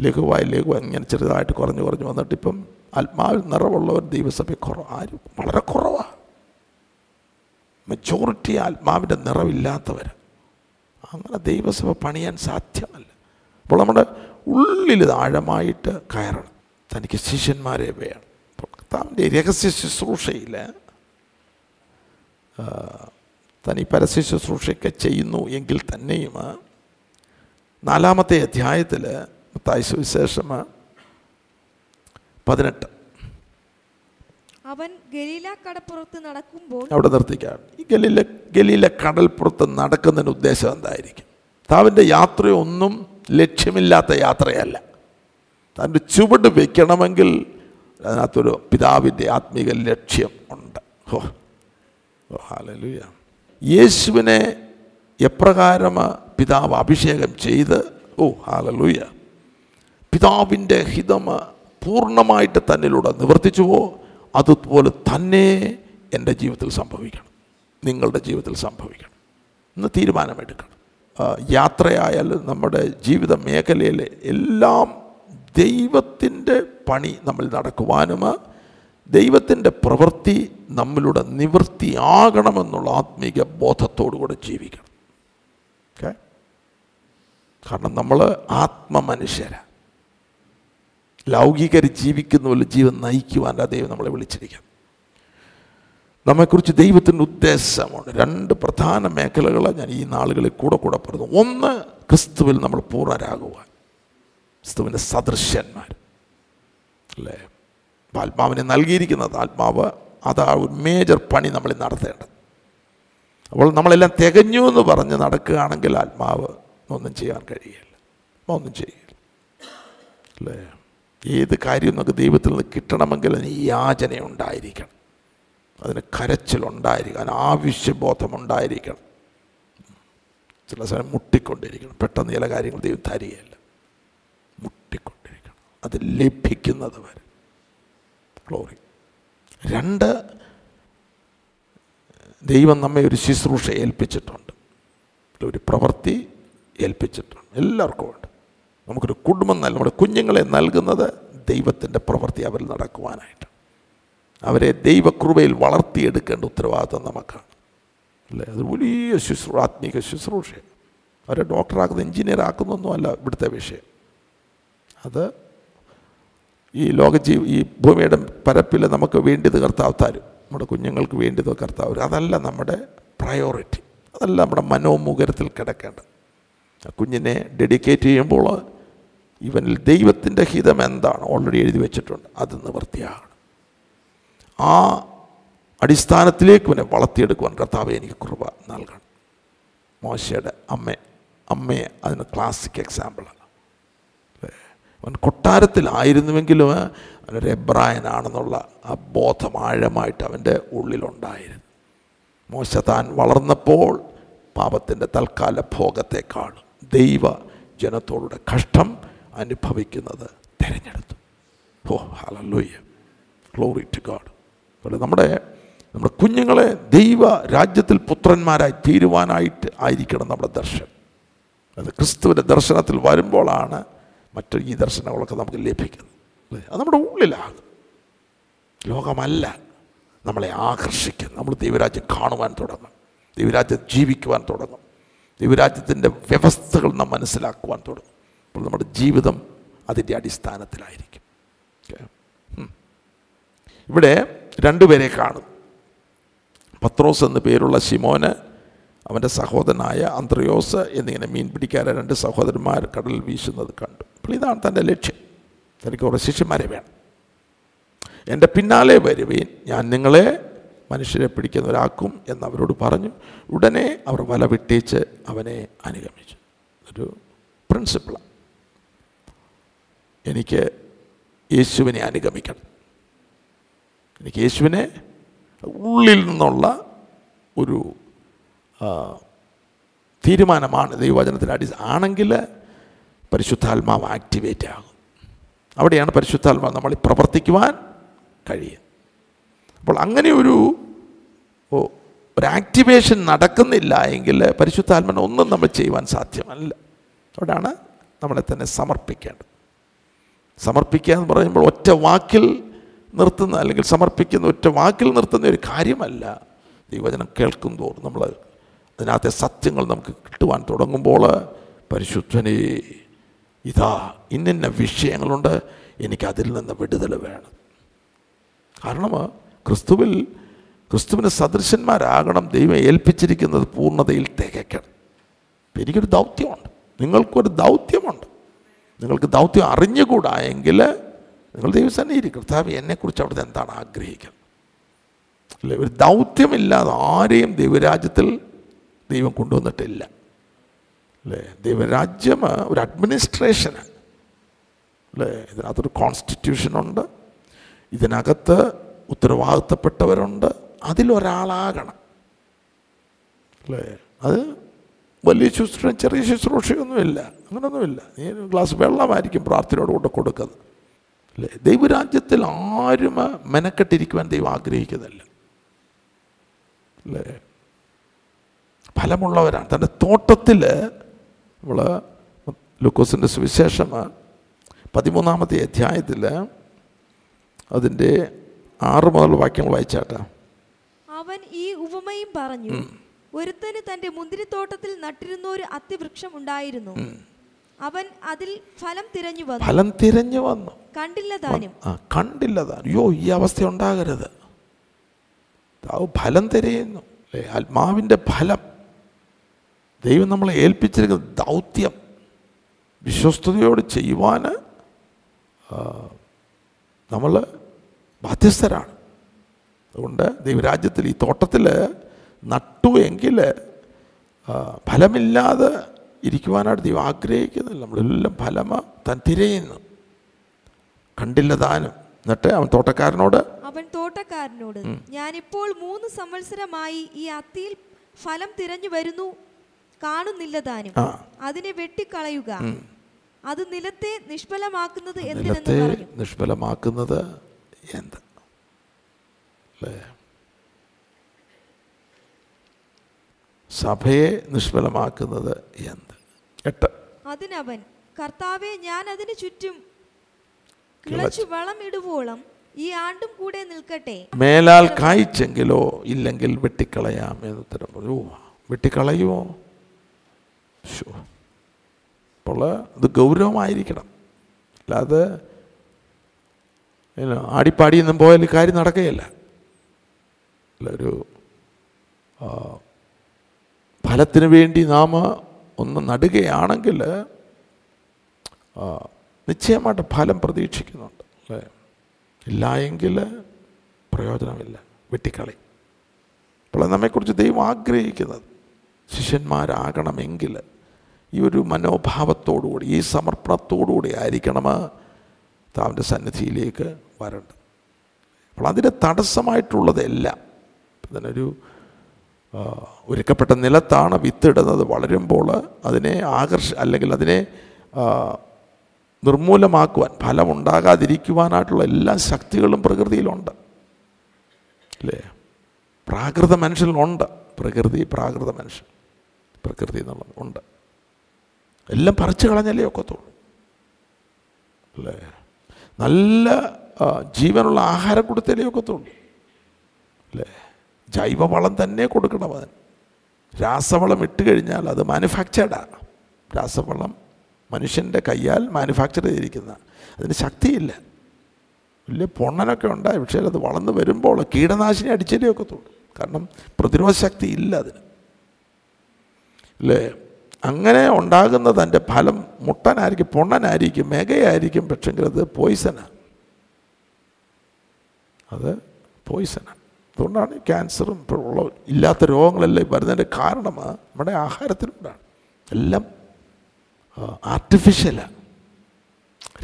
ലഘുവായി ലഘുവായി ഇങ്ങനെ ചെറുതായിട്ട് കുറഞ്ഞു കുറഞ്ഞു വന്നിട്ട് ഇപ്പം ആത്മാവിൽ നിറവുള്ളവർ ദൈവസഭ കുറവ് ആരും? വളരെ കുറവാണ് മെജോറിറ്റി ആത്മാവിന്റെ നിറവില്ലാത്തവർ അങ്ങനെ ദൈവസഭ പണിയാൻ സാധ്യമല്ല. അപ്പോൾ നമ്മുടെ ഉള്ളിൽ ആഴമായിട്ട് കയറണം. തനിക്ക് ശിഷ്യന്മാരെ വേണം. അപ്പോൾ കർത്താവിന്റെ രഹസ്യ ശുശ്രൂഷയിൽ തനി പരസ്യ ശുശ്രൂഷയൊക്കെ ചെയ്യുന്നു എങ്കിൽ തന്നെയും നാലാമത്തെ അധ്യായത്തിൽ മത്തായി സുവിശേഷം പതിനെട്ട്. അവൻ ഗലീല കടപ്പുറത്ത് നടക്കുമ്പോൾ അവിടെ നിർത്തിക്കാം. ഈ ഗലീല ഗലീല കടൽപ്പുറത്ത് നടക്കുന്നതിന് ഉദ്ദേശം എന്തായിരിക്കും? താവിന്റെ യാത്രയൊന്നും ലക്ഷ്യമില്ലാത്ത യാത്രയല്ല. തന്റെ ചുവട് വെക്കണമെങ്കിൽ അതിനകത്തൊരു പിതാവിന്റെ ആത്മീക ലക്ഷ്യം ഉണ്ട്. ഓ ഓ ഹാലലുയ യേശുവിനെ എപ്രകാരം പിതാവ് അഭിഷേകം ചെയ്ത്? ഓ ഹാലലുയ പിതാവിന്റെ ഹിതം പൂർണമായിട്ട് തന്നിലൂടെ നിവർത്തിച്ചുവോ അതുപോലെ തന്നെ എന്റെ ജീവിതത്തിൽ സംഭവിക്കണം. നിങ്ങളുടെ ജീവിതത്തിൽ സംഭവിക്കണം. ഇന്ന് തീരുമാനമെടുക്കണം. യാത്രയായാലും നമ്മുടെ ജീവിത മേഖലയിലെ എല്ലാം ദൈവത്തിന്റെ പണി നമ്മൾ നടക്കുവാനും ദൈവത്തിന്റെ പ്രവൃത്തി നമ്മളുടെ നിവൃത്തിയാകണമെന്നുള്ള ആത്മീക ബോധത്തോടു കൂടെ ജീവിക്കണം. ഓക്കെ? കാരണം നമ്മൾ ആത്മമനുഷ്യരാണ് ലൗകികർ ജീവിക്കുന്ന പോലെ ജീവൻ നയിക്കുവാൻ ദൈവം നമ്മളെ വിളിച്ചിരിക്കുന്നു. നമ്മെക്കുറിച്ച് ദൈവത്തിന്റെ ഉദ്ദേശമുണ്ട്. രണ്ട് പ്രധാന മേഖലകൾ ഞാൻ ഈ നാളുകളിൽ കൂടെ കൂടെ പറഞ്ഞു ഒന്ന് ക്രിസ്തുവിൽ നമ്മൾ പൂർണരാകുവാൻ. ക്രിസ്തുവിന്റെ സദൃശ്യന്മാർ അല്ലേ? ആത്മാവിനെ നൽകിയിരിക്കുന്നത് ആത്മാവ് അതാ ഒരു മേജർ പണി നമ്മൾ നടത്തേണ്ടത്. അപ്പോൾ നമ്മളെല്ലാം തികഞ്ഞു എന്ന് പറഞ്ഞ് നടക്കുകയാണെങ്കിൽ ആത്മാവ് ഒന്നും ചെയ്യാൻ കഴിയില്ല. ഒന്നും ചെയ്യില്ല. അല്ലേ? ഏത് കാര്യവും നമുക്ക് ദൈവത്തിൽ നിന്ന് കിട്ടണമെങ്കിൽ അതിന് യാചന ഉണ്ടായിരിക്കണം. അതിന് കരച്ചിലുണ്ടായിരിക്കണം അതിന് ആവശ്യബോധമുണ്ടായിരിക്കണം ചില സമയം മുട്ടിക്കൊണ്ടിരിക്കണം. പെട്ടെന്ന് ചില കാര്യങ്ങൾ ദൈവം തരികയില്ല. മുട്ടിക്കൊണ്ടിരിക്കണം. അത് ലഭിക്കുന്നത് വരെ. ഗ്ലോറി രണ്ട് ദൈവം നമ്മെ ഒരു ശുശ്രൂഷ ഏൽപ്പിച്ചിട്ടുണ്ട്. ഒരു പ്രവൃത്തി ഏൽപ്പിച്ചിട്ടുണ്ട്. എല്ലാവർക്കും ഉണ്ട്. നമുക്കൊരു കുടുംബം നൽകും നമ്മുടെ കുഞ്ഞുങ്ങളെ നൽകുന്നത് ദൈവത്തിന്റെ പ്രവൃത്തി അവരിൽ നടക്കുവാനായിട്ട്. അവരെ ദൈവകൃപയിൽ വളർത്തിയെടുക്കേണ്ട ഉത്തരവാദിത്വം നമുക്കാണ്. അല്ലേ? അത് വലിയ ശുശ്രൂ ആത്മീക ശുശ്രൂഷ അവരെ ഡോക്ടറാക്കുന്ന എഞ്ചിനീയർ ആക്കുന്നൊന്നുമല്ല ഇവിടുത്തെ വിഷയം. അത് ഈ ലോക ജീ ഈ ഭൂമിയുടെ പരപ്പിൽ നമുക്ക് വേണ്ടിയത് കർത്താവ് തരും. നമ്മുടെ കുഞ്ഞുങ്ങൾക്ക് വേണ്ടിയത് കർത്താവ്. അതല്ല നമ്മുടെ പ്രയോറിറ്റി അതല്ല നമ്മുടെ മനോമുഖരത്തിൽ കിടക്കേണ്ടത്. കുഞ്ഞിനെ ഡെഡിക്കേറ്റ് ചെയ്യുമ്പോൾ ഇവനിൽ ദൈവത്തിന്റെ ഹിതം എന്താണ്? ഓൾറെഡി എഴുതി വെച്ചിട്ടുണ്ട്. അത് നിവൃത്തിയാകണം. ആ അടിസ്ഥാനത്തിലേക്ക് ഇവനെ വളർത്തിയെടുക്കുവാൻ കർത്താവ് എനിക്ക് കൃപ നൽകണം. മോശയുടെ അമ്മ അമ്മയെ അതിന് ക്ലാസിക് എക്സാമ്പിളാണ് അവൻ കൊട്ടാരത്തിലായിരുന്നുവെങ്കിലും അവനൊരു എബ്രായനാണെന്നുള്ള ആ ബോധം ആഴമായിട്ട് അവന്റെ ഉള്ളിലുണ്ടായിരുന്നു. മോശ താൻ വളർന്നപ്പോൾ പാപത്തിന്റെ തൽക്കാല ഭോഗത്തെക്കാൾ ദൈവ ജനത്തോടുടെ കഷ്ടം അനുഭവിക്കുന്നത്. തിരഞ്ഞെടുത്തു. Oh hallelujah glory to God അതുപോലെ നമ്മുടെ നമ്മുടെ കുഞ്ഞുങ്ങളെ ദൈവ രാജ്യത്തിൽ പുത്രന്മാരായി തീരുവാനായിട്ട് ആയിരിക്കണം നമ്മുടെ ദർശനം. അത് ക്രിസ്തുവിന്റെ ദർശനത്തിൽ വരുമ്പോഴാണ് മറ്റു ഈ ദർശനങ്ങളൊക്കെ നമുക്ക് ലഭിക്കുന്നത്. അത് നമ്മുടെ ഉള്ളിലാകും ലോകമല്ല. നമ്മളെ ആകർഷിക്കും. നമ്മൾ ദൈവരാജ്യം കാണുവാൻ തുടങ്ങും. ദൈവരാജ്യം ജീവിക്കുവാൻ തുടങ്ങും. ദൈവരാജ്യത്തിന്റെ വ്യവസ്ഥകൾ നാം മനസ്സിലാക്കുവാൻ തുടങ്ങും. അപ്പോൾ നമ്മുടെ ജീവിതം അതിന്റെ അടിസ്ഥാനത്തിലായിരിക്കും. ഇവിടെ രണ്ടുപേരെ കാണും. പത്രോസ് എന്ന പേരുള്ള ശിമോന് അവന്റെ സഹോദരനായ അന്ത്രയോസ് എന്നിങ്ങനെ മീൻ പിടിക്കാരെ രണ്ട് സഹോദരന്മാർ കടലിൽ വീശുന്നത് കണ്ടു. അപ്പോൾ ഇതാണ് തന്റെ ലക്ഷ്യം. തനിക്ക് കുറേ ശിഷ്യന്മാരെ വേണം. എന്റെ പിന്നാലെ വരുവീൻ ഞാൻ നിങ്ങളെ മനുഷ്യരെ പിടിക്കുന്നവരാക്കും എന്നവരോട് പറഞ്ഞു. ഉടനെ അവർ വല വിട്ടേച്ച് അവനെ അനുഗമിച്ചു. ഒരു പ്രിൻസിപ്പിളാണ് എനിക്ക് യേശുവിനെ അനുഗമിക്കണം. എനിക്ക് യേശുവിനെ ഉള്ളിൽ നിന്നുള്ള ഒരു തീരുമാനമാണ് ദൈവവചനത്തിന്റെ അടി ആണെങ്കിൽ പരിശുദ്ധാത്മാവ് ആക്ടിവേറ്റ് ആകും. അവിടെയാണ് പരിശുദ്ധാത്മാവ് നമ്മൾ പ്രവർത്തിക്കുവാൻ കഴിയും അപ്പോൾ അങ്ങനെ ഒരു ഒരാക്ടിവേഷൻ നടക്കുന്നില്ല എങ്കിൽ പരിശുദ്ധാത്മന ഒന്നും നമ്മൾ ചെയ്യുവാൻ സാധ്യമല്ല. അവിടെയാണ് നമ്മളെ തന്നെ സമർപ്പിക്കേണ്ടത്. സമർപ്പിക്കുക എന്ന് പറയുമ്പോൾ ഒറ്റ വാക്കിൽ നിർത്തുന്ന അല്ലെങ്കിൽ സമർപ്പിക്കുന്ന ഒറ്റ വാക്കിൽ നിർത്തുന്ന ഒരു കാര്യമല്ല. ദൈവചനം കേൾക്കും തോറും നമ്മൾ അതിനകത്തെ സത്യങ്ങൾ നമുക്ക് കിട്ടുവാൻ തുടങ്ങുമ്പോൾ പരിശുദ്ധനെ ഇതാ ഇന്നിന്ന വിഷയങ്ങളുണ്ട്. എനിക്ക് അതിൽ നിന്ന് വിടുതൽ വേണം. കാരണം ക്രിസ്തുവിൽ ക്രിസ്തുവിന് സദൃശന്മാരാകണം ദൈവം ഏൽപ്പിച്ചിരിക്കുന്നത് പൂർണതയിൽ തികയ്ക്കണം. എനിക്കൊരു ദൗത്യമുണ്ട്. നിങ്ങൾക്കൊരു ദൗത്യമുണ്ട്. നിങ്ങൾക്ക് ദൗത്യം അറിഞ്ഞുകൂടാ എങ്കിൽ നിങ്ങൾ ദൈവസന്നിധി കർത്താവ് എന്നെക്കുറിച്ച് അവിടുത്തെ എന്താണ് ആഗ്രഹിക്കുന്നത്? അല്ലേ? ഒരു ദൗത്യമില്ലാതെ ആരെയും ദൈവരാജ്യത്തിൽ ദൈവം കൊണ്ടുവന്നിട്ടില്ല. അല്ലേ? ദൈവരാജ്യം ഒരു അഡ്മിനിസ്ട്രേഷന്. അല്ലേ? ഇതിനകത്തൊരു കോൺസ്റ്റിറ്റ്യൂഷനുണ്ട്. ഇതിനകത്ത് ഉത്തരവാദിത്തപ്പെട്ടവരുണ്ട്. അതിലൊരാളാകണം. അല്ലേ? അത് വലിയ ശുശ്രൂഷ ചെറിയ ശുശ്രൂഷയൊന്നുമില്ല. അങ്ങനെയൊന്നുമില്ല നീ ഒരു ഗ്ലാസ് വെള്ളമായിരിക്കും പ്രാർത്ഥനയോട് കൊണ്ട് കൊടുക്കുന്നത്. അല്ലേ? ദൈവരാജ്യത്തിൽ ആരും മെനക്കെട്ടിരിക്കുവാൻ ദൈവം ആഗ്രഹിക്കുന്നില്ല. അല്ലേ? ഫലമുള്ളവരാണ്. തന്റെ തോട്ടത്തിൽ നമ്മൾ ലൂക്കോസിന്റെ സുവിശേഷം പതിമൂന്നാമത്തെ അധ്യായത്തിൽ അതിന്റെ ആറ് മുതൽ വാക്യങ്ങൾ വായിച്ചാട്ടാ. അവൻ ഈ ഉപമയും പറഞ്ഞു. ഒരുത്തന് തന്റെ മുന്തിരിത്തോട്ടത്തിൽ നട്ടിരുന്ന ഒരു അത്തിവൃക്ഷം ഉണ്ടായിരുന്നു. അവൻ അതിൽ ഫലം തിരഞ്ഞു വന്നു. ഫലം തിരഞ്ഞു വന്നു. കണ്ടില്ല താനും. ആ കണ്ടില്ല താൻ അയ്യോ ഈ അവസ്ഥ ഉണ്ടാകരുത്. ഫലം തിരയുന്നു. ആത്മാവിന്റെ ആത്മാവിന്റെ ഫലം. ദൈവം നമ്മളെ ഏൽപ്പിച്ചിരിക്കുന്ന ദൗത്യം. വിശ്വസ്തയോട് ചെയ്യുവാൻ നമ്മൾ ബാധ്യസ്ഥരാണ്. അതുകൊണ്ട് ദൈവരാജ്യത്തിൽ ഈ തോട്ടത്തിൽ നട്ടു എങ്കിൽ ഫലമില്ലാതെ ഇരിക്കുവാനായിട്ട് ദൈവം ആഗ്രഹിക്കുന്നില്ല. നമ്മളെല്ലാം ഫലമ തൻ തിരയുന്നു. കണ്ടില്ല താനും. എന്നിട്ട് അവൻ തോട്ടക്കാരനോട് അവൻ തോട്ടക്കാരനോട് ഞാനിപ്പോൾ മൂന്ന് സംവത്സരമായി ഈ അത്തിയിൽ ഫലം തിരഞ്ഞു വരുന്നു. കാണുന്നില്ല താനും. അതിനെ വെട്ടിക്കളയുക. അത് നിലത്തെ നിഷ്ഫലമാക്കുന്നത് നിലത്തെ നിഷ്ഫലമാക്കുന്നത് എന്താ? അല്ലേ? സഭയെ നിഷ്ഫലമാക്കുന്നത് എന്ത്? എട്ട്. അതിനവൻ കർത്താവെ ഞാൻ അതിന് ചുറ്റും കിളച്ചു വളമിടുവോളം ഈ ആണ്ടും കൂടെ നിൽക്കട്ടെ. മേലാൽ കായ്ച്ചെങ്കിലോ ഇല്ലെങ്കിൽ വെട്ടിക്കളയാം എന്ന് ഉത്തരം പറഞ്ഞു. വെട്ടിക്കളയുമോ. അപ്പോൾ അത് ഗൗരവമായിരിക്കണം. അല്ലാതെ ആടിപ്പാടിയൊന്നും പോയാൽ കാര്യം നടക്കുകയില്ല. ഒരു ഫലത്തിന് വേണ്ടി നാം ഒന്ന് നടുകയാണെങ്കിൽ നിശ്ചയമായിട്ട് ഫലം പ്രതീക്ഷിക്കുന്നുണ്ട് അല്ലേ? ഇല്ല എങ്കിൽ പ്രയോജനമില്ല വെട്ടിക്കളി. അപ്പോൾ നമ്മെക്കുറിച്ച് ദൈവം ആഗ്രഹിക്കുന്നത്. ശിഷ്യന്മാരാകണമെങ്കിൽ ഈ ഒരു മനോഭാവത്തോടുകൂടി ഈ സമർപ്പണത്തോടുകൂടി ആയിരിക്കണം താവിന്റെ സന്നിധിയിലേക്ക് വരേണ്ടത്. അപ്പോൾ അതിന് തടസ്സമായിട്ടുള്ളതെല്ലാം ഇതിനൊരു ആ, ഒരുക്കപ്പെട്ട നിലത്താണ് വിത്തിടുന്നത്. വളരുമ്പോൾ അതിനെ ആകർഷ അല്ലെങ്കിൽ അതിനെ നിർമൂലമാക്കുവാൻ ഫലമുണ്ടാകാതിരിക്കുവാനായിട്ടുള്ള എല്ലാ ശക്തികളും പ്രകൃതിയിലുണ്ട്. അല്ലേ? പ്രാകൃത മനുഷ്യനിലുണ്ട്. പ്രകൃതി പ്രാകൃത മനുഷ്യൻ പ്രകൃതി എന്നുള്ളത് ഉണ്ട്. എല്ലാം പറിച്ചു കളഞ്ഞല്ലേ ഒക്കത്തുള്ളൂ. അല്ലേ? നല്ല ജീവനുള്ള ആഹാരം കൊടുത്തല്ലേ ഒക്കത്തുള്ളൂ. അല്ലേ? ജൈവവളം തന്നെ കൊടുക്കണം അതിന് രാസവളം ഇട്ട് കഴിഞ്ഞാൽ അത് മാനുഫാക്ചേർഡാണ് രാസവളം മനുഷ്യന്റെ കയ്യാൽ മാനുഫാക്ചർ ചെയ്തിരിക്കുന്ന. അതിന് ശക്തിയില്ല. വലിയ പൊണ്ണനൊക്കെ ഉണ്ടായി പക്ഷേ അത് വളർന്ന് വരുമ്പോൾ കീടനാശിനി അടിച്ചേ തോന്നും കാരണം പ്രതിരോധ ശക്തി ഇല്ല അതിന്. അല്ലേ? അങ്ങനെ ഉണ്ടാകുന്നത് അതിന്റെ ഫലം മുട്ടനായിരിക്കും പൊണ്ണനായിരിക്കും മേഘയായിരിക്കും പക്ഷെങ്കിൽ അത് പോയിസനാണ് അത് പോയിസനാണ് അതുകൊണ്ടാണ് ക്യാൻസറും ഇപ്പോൾ ഉള്ള ഇല്ലാത്ത രോഗങ്ങളെല്ലാം വരുന്നതിന്റെ കാരണം നമ്മുടെ ആഹാരത്തിലുണ്ടാണ് എല്ലാം ആർട്ടിഫിഷ്യലാണ്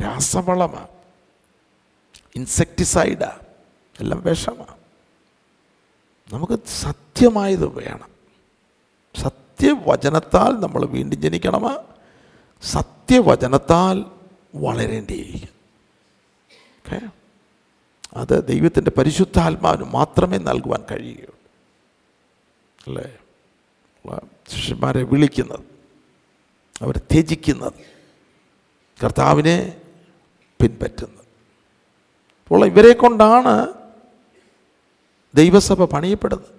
രാസവളമാണ് ഇൻസെക്ടിസൈഡാണ് എല്ലാം വിഷമാണ് നമുക്ക് സത്യമായത് വേണം. സത്യവചനത്താൽ നമ്മൾ വീണ്ടും ജനിക്കണം സത്യവചനത്താൽ വളരേണ്ടിയിരിക്കും. ഓക്കെ അത് ദൈവത്തിന്റെ പരിശുദ്ധാത്മാവിന് മാത്രമേ നൽകുവാൻ കഴിയുകയുള്ളൂ. അല്ലേ? ശിഷ്യന്മാരെ വിളിക്കുന്നത് അവർ ത്യജിക്കുന്നത് കർത്താവിനെ പിൻപറ്റുന്നത്. അപ്പോൾ ഇവരെ കൊണ്ടാണ് ദൈവസഭ പണിയപ്പെടുന്നത്.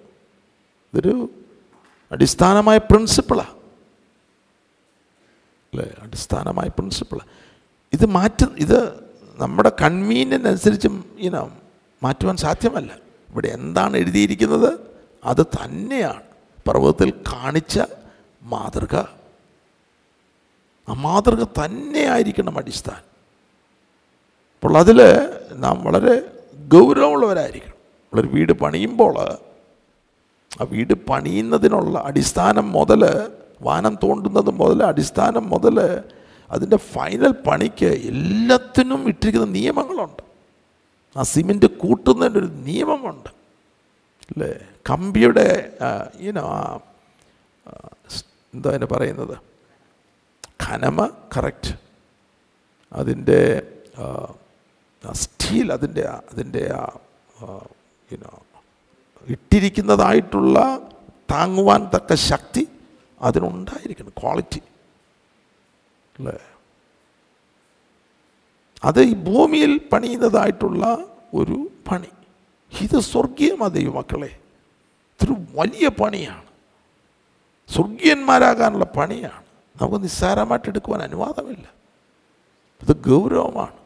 ഇതൊരു അടിസ്ഥാനമായ പ്രിൻസിപ്പിളാണ് അല്ലേ? അടിസ്ഥാനമായ പ്രിൻസിപ്പിളാണ് ഇത് മാറ്റ ഇത് നമ്മുടെ കൺവീനിയന്റ് അനുസരിച്ച് ഇനം മാറ്റുവാൻ സാധ്യമല്ല. ഇവിടെ എന്താണ് എഴുതിയിരിക്കുന്നത്? അത് തന്നെയാണ്. പർവതത്തിൽ കാണിച്ച മാതൃക. ആ മാതൃക തന്നെയായിരിക്കണം അടിസ്ഥാനം. അപ്പോൾ അതിൽ നാം വളരെ ഗൗരവമുള്ളവരായിരിക്കണം. നമ്മളൊരു വീട് പണിയുമ്പോൾ ആ വീട് പണിയുന്നതിനുള്ള അടിസ്ഥാനം മുതൽ വാനം തോണ്ടുന്നത് മുതൽ അടിസ്ഥാനം മുതൽ അതിന്റെ ഫൈനൽ പണിക്ക് എല്ലാത്തിനും ഇട്ടിരിക്കുന്ന നിയമങ്ങളുണ്ട്. ആ സിമെന്റ് കൂട്ടുന്നതിന്റെ ഒരു നിയമമുണ്ട്. അല്ലേ? കമ്പിയുടെ ഈനോ എന്താ അതിന് പറയുന്നത്? ഖനമ കറക്റ്റ് അതിന്റെ സ്റ്റീൽ അതിന്റെ അതിന്റെ ആ യുനോ ഇട്ടിരിക്കുന്നതായിട്ടുള്ള താങ്ങുവാൻ തക്ക ശക്തി അതിനുണ്ടായിരിക്കണം. ക്വാളിറ്റി അല്ലേ അത് ഈ ഭൂമിയിൽ പണിയുന്നതായിട്ടുള്ള ഒരു പണി. ഇത് സ്വർഗീയമാ ദൈവമക്കളെ. ഇതൊരു വലിയ പണിയാണ്. സ്വർഗീയന്മാരാകാനുള്ള പണിയാണ്. നമുക്ക് നിസ്സാരമായിട്ട് എടുക്കുവാൻ അനുവാദമില്ല. ഇത് ഗൗരവമാണ്.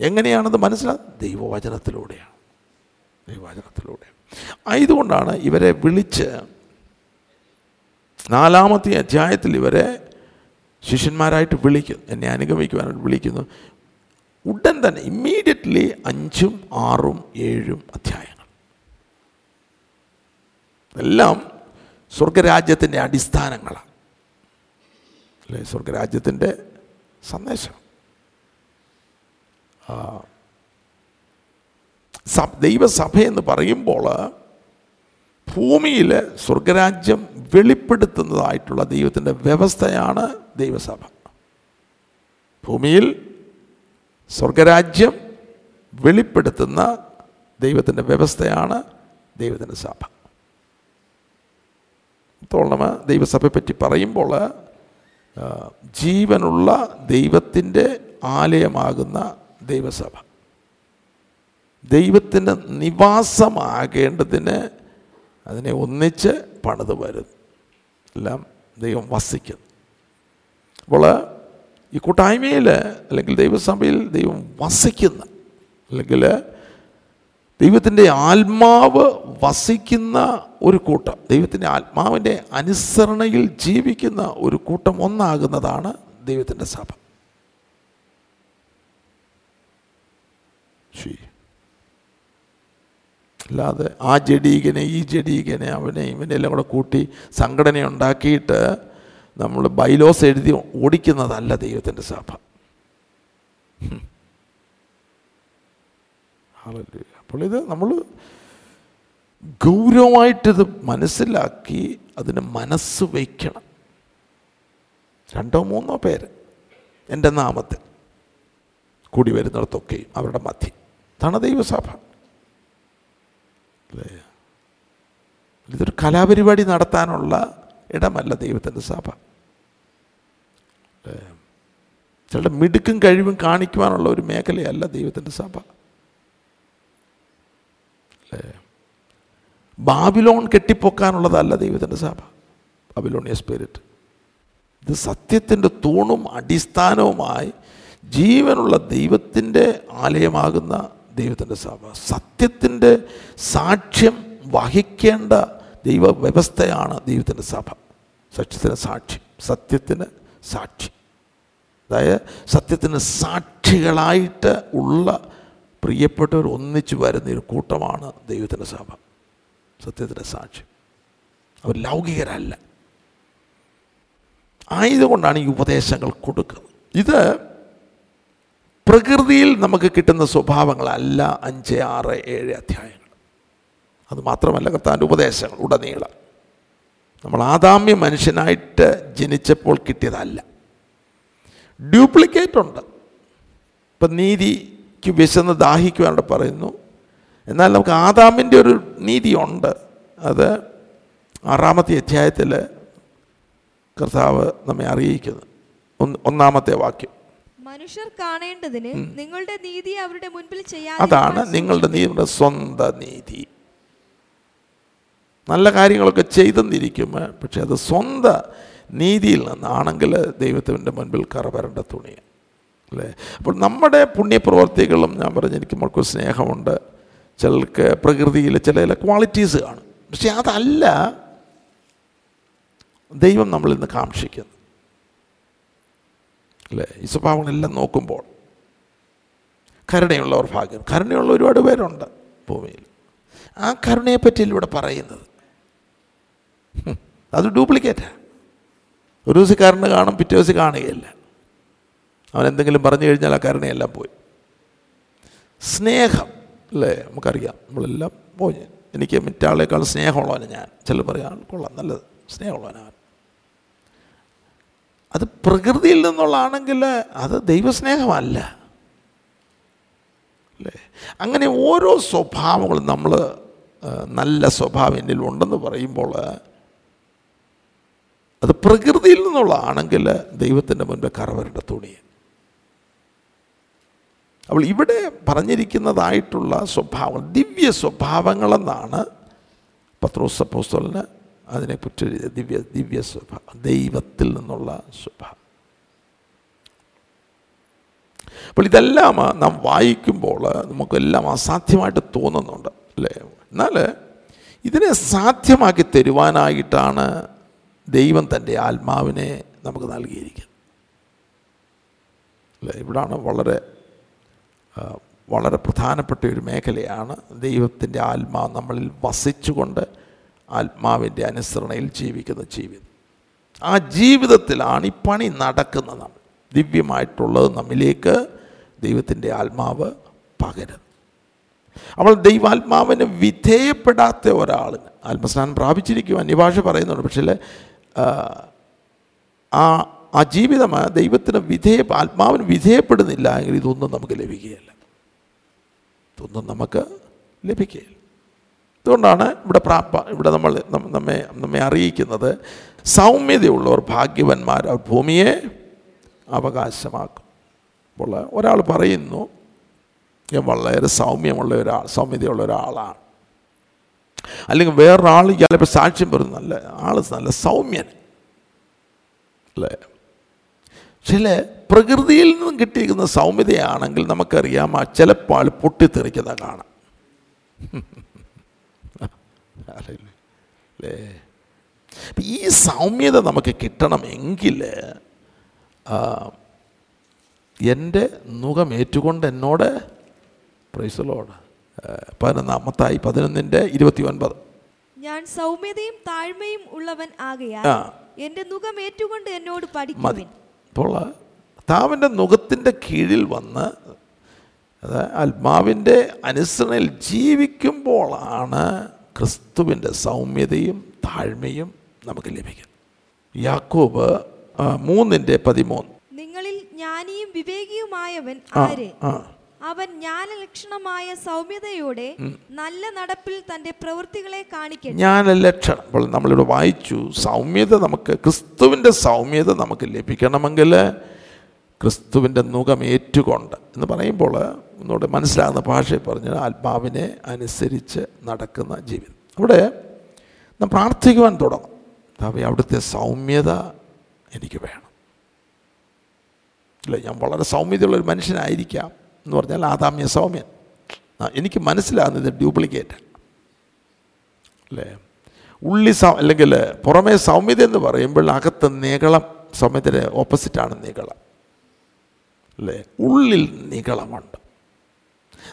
എങ്ങനെയാണെന്ന് മനസ്സിലാകും ദൈവവചനത്തിലൂടെയാണ്. ദൈവവചനത്തിലൂടെ. ആയതുകൊണ്ടാണ് ഇവരെ വിളിച്ച് നാലാമത്തെ അധ്യായത്തിൽ ഇവരെ ശിഷ്യന്മാരായിട്ട് വിളിക്കുന്നു എന്നെ അനുഗമിക്കുവാനായിട്ട് വിളിക്കുന്നു. ഉടൻ തന്നെ ഇമ്മീഡിയറ്റ്ലി അഞ്ചും ആറും ഏഴും അധ്യായങ്ങൾ. എല്ലാം സ്വർഗരാജ്യത്തിന്റെ അടിസ്ഥാനങ്ങളാണ്. അല്ലേ? സ്വർഗരാജ്യത്തിന്റെ സന്ദേശം. സഭ ദൈവസഭ എന്ന് പറയുമ്പോൾ ഭൂമിയിൽ സ്വർഗരാജ്യം വെളിപ്പെടുത്തുന്നതായിട്ടുള്ള ദൈവത്തിന്റെ വ്യവസ്ഥയാണ് ദൈവസഭ. ഭൂമിയിൽ സ്വർഗരാജ്യം വെളിപ്പെടുത്തുന്ന ദൈവത്തിന്റെ വ്യവസ്ഥയാണ് ദൈവത്തിന്റെ സഭ. ദൈവസഭയെ പറ്റി പറയുമ്പോൾ ജീവനുള്ള ദൈവത്തിന്റെ ആലയമാകുന്ന ദൈവസഭ. ദൈവത്തിന്റെ നിവാസമാകേണ്ടതിന് അതിനെ ഒന്നിച്ച് പണിത് വരുന്നു എല്ലാം ദൈവം വസിക്കുന്നു. അപ്പോൾ ഈ കൂട്ടായ്മയിൽ അല്ലെങ്കിൽ ദൈവസഭയിൽ ദൈവം വസിക്കുന്ന അല്ലെങ്കിൽ ദൈവത്തിന്റെ ആത്മാവ് വസിക്കുന്ന ഒരു കൂട്ടം ദൈവത്തിന്റെ ആത്മാവിന്റെ അനുസരണയിൽ ജീവിക്കുന്ന ഒരു കൂട്ടം ഒന്നാകുന്നതാണ് ദൈവത്തിന്റെ സഭ. ശരി അല്ലാതെ ആ ജഡീകനെ ഈ ജഡീകനെ അവനെ ഇവനെല്ലാം കൂടെ കൂട്ടി സംഘടന ഉണ്ടാക്കിയിട്ട് നമ്മൾ ബൈലോസ് എഴുതി ഓടിക്കുന്നതല്ല ദൈവത്തിന്റെ സഭ. അപ്പോൾ ഇത് നമ്മൾ ഗൗരവമായിട്ടിത് മനസ്സിലാക്കി അതിന് മനസ്സ് വയ്ക്കണം. രണ്ടോ മൂന്നോ പേര് എന്റെ നാമത്തിൽ കൂടി വരുന്നിടത്തൊക്കെയും അവരുടെ മധ്യം. ഇതാണ് ദൈവസഭ. അല്ലേ ഇതൊരു കലാപരിപാടി നടത്താനുള്ള ഇടമല്ല ദൈവത്തിന്റെ സഭ. അല്ലേ ചിലരുടെ മിടുക്കും കഴിവും കാണിക്കുവാനുള്ള ഒരു മേഖലയല്ല ദൈവത്തിന്റെ സഭ. അല്ലേ ബാബിലോൺ കെട്ടിപ്പൊക്കാനുള്ളതല്ല ദൈവത്തിന്റെ സഭ. Babylonia spirit. ഇത് സത്യത്തിന്റെ തൂണും അടിസ്ഥാനവുമായി ജീവനുള്ള ദൈവത്തിന്റെ ആലയമാകുന്ന ദൈവത്തിന്റെ സഭ സത്യത്തിന്റെ സാക്ഷ്യം വഹിക്കേണ്ട ദൈവ വ്യവസ്ഥയാണ് ദൈവത്തിന്റെ സഭ. സത്യത്തിന് സാക്ഷി സത്യത്തിന് സാക്ഷി അതായത് സത്യത്തിന് സാക്ഷികളായിട്ട് ഉള്ള പ്രിയപ്പെട്ടവർ ഒന്നിച്ചു വരുന്ന ഒരു കൂട്ടമാണ് ദൈവത്തിന്റെ സഭ. സത്യത്തിന്റെ സാക്ഷി അവർ ലൗകികരല്ല. ആയതുകൊണ്ടാണ് ഈ ഉപദേശങ്ങൾ കൊടുക്കുന്നത്. ഇത് പ്രകൃതിയിൽ നമുക്ക് കിട്ടുന്ന സ്വഭാവങ്ങളല്ല അഞ്ച് ആറ് ഏഴ് അധ്യായങ്ങൾ. അത് മാത്രമല്ല കർത്താന്റെ ഉപദേശങ്ങൾ ഉടനീളം. നമ്മൾ ആദാമ്യ മനുഷ്യനായിട്ട് ജനിച്ചപ്പോൾ കിട്ടിയതല്ല. ഡ്യൂപ്ലിക്കേറ്റ് ഉണ്ട്. ഇപ്പം നീതിക്ക് വിശന്ന് ദാഹിക്കുവാനോട് പറയുന്നു. എന്നാൽ നമുക്ക് ആദാമിന്റെ ഒരു നീതിയുണ്ട് അത് ആറാമത്തെ അധ്യായത്തിൽ കർത്താവ് നമ്മെ അറിയിക്കുന്നു. ഒന്ന് ഒന്നാമത്തെ വാക്യം. മനുഷ്യർ കാണേണ്ടതിന് നിങ്ങളുടെ നീതി അവരുടെ മുൻപിൽ അതാണ് നിങ്ങളുടെ നിങ്ങളുടെ സ്വന്തം നീതി. നല്ല കാര്യങ്ങളൊക്കെ ചെയ്തെന്നിരിക്കും പക്ഷെ അത് സ്വന്തം നീതിയിൽ നിന്നാണെങ്കിൽ ദൈവത്തിന്റെ മുൻപിൽ കറ വരേണ്ട തുണിയാണ് അല്ലേ? അപ്പോൾ നമ്മുടെ പുണ്യപ്രവർത്തികളും ഞാൻ പറഞ്ഞു എനിക്ക് നമ്മൾക്ക് സ്നേഹമുണ്ട്. ചിലർക്ക് പ്രകൃതിയിൽ ചില ചില ക്വാളിറ്റീസ് കാണും. പക്ഷെ അതല്ല ദൈവം നമ്മളിൽ നിന്ന് കാക്ഷിക്കുന്നത് അല്ലേ ഈ സ്വഭാവങ്ങളെല്ലാം നോക്കുമ്പോൾ കരുണയുള്ളവർ ഭാഗ്യം. കരുണയുള്ള ഒരുപാട് പേരുണ്ട് ഭൂമിയിൽ. ആ കരുണയെ പറ്റിയല്ല ഇവിടെ പറയുന്നത്? അത് ഡ്യൂപ്ലിക്കേറ്റാണ് ഒരു ദിവസം കരുണ കാണും പിറ്റേ ദിവസം കാണുകയില്ല. അവൻ എന്തെങ്കിലും പറഞ്ഞു കഴിഞ്ഞാൽ ആ കരുണയെല്ലാം പോയി. സ്നേഹം അല്ലേ നമുക്കറിയാം. നമ്മളെല്ലാം പോയി. എനിക്ക് മറ്റാളേക്കാൾ സ്നേഹമുള്ളവനാണ് ഞാൻ. ചില പറയാൻ കൊള്ളാം നല്ലത്. സ്നേഹമുള്ളവനാണ്. അത് പ്രകൃതിയിൽ നിന്നുള്ളതാണെങ്കിൽ അത് ദൈവസ്നേഹമല്ല. അല്ലേ? അങ്ങനെ ഓരോ സ്വഭാവങ്ങളും നമ്മൾ നല്ല സ്വഭാവം എന്നിൽ ഉണ്ടെന്ന് പറയുമ്പോൾ അത് പ്രകൃതിയിൽ നിന്നുള്ളതാണെങ്കിൽ ദൈവത്തിന്റെ മുൻപ് കറവരുടെ തുണി. അപ്പോൾ ഇവിടെ പറഞ്ഞിരിക്കുന്നതായിട്ടുള്ള സ്വഭാവങ്ങൾ ദിവ്യ സ്വഭാവങ്ങളെന്നാണ് പത്രോസ് അപ്പോസ്തലന് എഴുതിയ ദിവ്യ ദിവ്യ സ്വഭ ദൈവത്തിൽ നിന്നുള്ള സ്വഭ അപ്പോൾ ഇതെല്ലാം നാം വായിക്കുമ്പോൾ നമുക്കെല്ലാം അസാധ്യമായിട്ട് തോന്നുന്നുണ്ട് അല്ലേ? എന്നാൽ ഇതിനെ സാധ്യമാക്കി തരുവാനായിട്ടാണ് ദൈവം തന്റെ ആത്മാവിനെ നമുക്ക് നൽകിയിരിക്കുന്നത്. അല്ലേ? ഇവിടാണ് വളരെ വളരെ പ്രധാനപ്പെട്ട ഒരു മേഖലയാണ് ദൈവത്തിന്റെ ആത്മാവ് നമ്മളിൽ വസിച്ചുകൊണ്ട് ആത്മാവിന്റെ അനുസരണയിൽ ജീവിക്കുന്ന ജീവിതം. ആ ജീവിതത്തിലാണ് ഈ പണി നടക്കുന്നത് നമ്മൾ ദിവ്യമായിട്ടുള്ളത് നമ്മിലേക്ക് ദൈവത്തിന്റെ ആത്മാവ് പകരുന്നു. അവൾ ദൈവാത്മാവിന് വിധേയപ്പെടാത്ത ഒരാളിന് ആത്മസ്നാനം പ്രാപിച്ചിരിക്കും അന്യഭാഷ പറയുന്നുണ്ട്. പക്ഷേ ആ ആ ജീവിതം ദൈവത്തിന് വിധേയ ആത്മാവിന് വിധേയപ്പെടുന്നില്ല എങ്കിൽ ഇതൊന്നും നമുക്ക് ലഭിക്കുകയില്ല. ഇതൊന്നും നമുക്ക് ലഭിക്കുകയില്ല. അതുകൊണ്ടാണ് ഇവിടെ പ്രാപ്പ ഇവിടെ നമ്മൾ നമ്മ- നമ്മെ അറിയിക്കുന്നത്. സൗമ്യതയുള്ളവർ ഭാഗ്യവന്മാർ ഭൂമിയെ അവകാശമാക്കും. അപ്പോൾ ഒരാൾ പറയുന്നു ഞാൻ വളരെ സൗമ്യമുള്ള ഒരാൾ സൗമ്യതയുള്ള ഒരാളാണ്. അല്ലെങ്കിൽ വേറൊരാൾ ചിലപ്പോൾ സാക്ഷ്യം പറഞ്ഞു നല്ല ആൾ നല്ല സൗമ്യൻ. അല്ലേ? ചില പ്രകൃതിയിൽ നിന്നും കിട്ടിയിരിക്കുന്ന സൗമ്യതയാണെങ്കിൽ നമുക്കറിയാം ആ ചിലപ്പോൾ പൊട്ടിത്തെറിക്കുന്ന കാണാം അല്ലേ? ഈ സൗമ്യത നമുക്ക് കിട്ടണമെങ്കിൽ എന്റെ മുഖം ഏറ്റുകൊണ്ട് എന്നോട് പ്രൈസലോട് പതിനൊന്നാമത്തായി പതിനൊന്നിന്റെ ഇരുപത്തി ഒൻപത് ഞാൻ സൗമ്യതയും താഴ്മയും ഉള്ളവൻ ആകയാൽ എന്റെ മുഖം ഏറ്റുകൊണ്ട് എന്നോട് മതി. പഠിക്കുവിൻ. അപ്പോൾ താവിന്റെ മുഖത്തിന്റെ കീഴിൽ വന്ന് അത് ആത്മാവിന്റെ അനുസരണയിൽ ജീവിക്കുമ്പോഴാണ് ക്രിസ്തുവിന്റെ സൗമ്യതയും താഴ്മയും നമുക്ക് ലഭിക്കും. യാക്കോബ് മൂന്നിന്റെ പതിമൂന്ന്. നിങ്ങളിൽ ജ്ഞാനിയും വിവേകിയുമായവൻ ആരെ? അവൻ ജ്ഞാനലക്ഷണമായ സൗമ്യതയോടെ നല്ല നടപ്പിൽ തന്റെ പ്രവൃത്തികളെ കാണിക്കും ജ്ഞാനലക്ഷണം. ലക്ഷണം അപ്പോൾ നമ്മളിവിടെ വായിച്ചു സൗമ്യത നമുക്ക് ക്രിസ്തുവിന്റെ സൗമ്യത നമുക്ക് ലഭിക്കണമെങ്കിൽ ക്രിസ്തുവിന്റെ മുഖം ഏറ്റുകൊണ്ട് എന്ന് പറയുമ്പോൾ ഒന്നുകൂടെ മനസ്സിലാകുന്ന ഭാഷയിൽ പറഞ്ഞാൽ ആത്മാവിനെ അനുസരിച്ച് നടക്കുന്ന ജീവിതം. അവിടെ നാം പ്രാർത്ഥിക്കുവാൻ തുടങ്ങും. കർത്താവേ അവിടുത്തെ സൗമ്യത എനിക്ക് വേണം. അല്ല ഞാൻ വളരെ സൗമ്യതയുള്ളൊരു മനുഷ്യനായിരിക്കാം എന്ന് പറഞ്ഞാൽ ആദാമ്യ സൗമ്യൻ. എനിക്ക് മനസ്സിലാകുന്നത് ഡ്യൂപ്ലിക്കേറ്റ് അല്ലേ. ഉള്ളി സൗ അല്ലെങ്കിൽ പുറമേ സൗമ്യത എന്ന് പറയുമ്പോൾ അകത്ത് നികളം സൗമ്യത്തിന്റെ ഓപ്പോസിറ്റാണ് നികളം അല്ലേ ഉള്ളിൽ നികളമുണ്ട്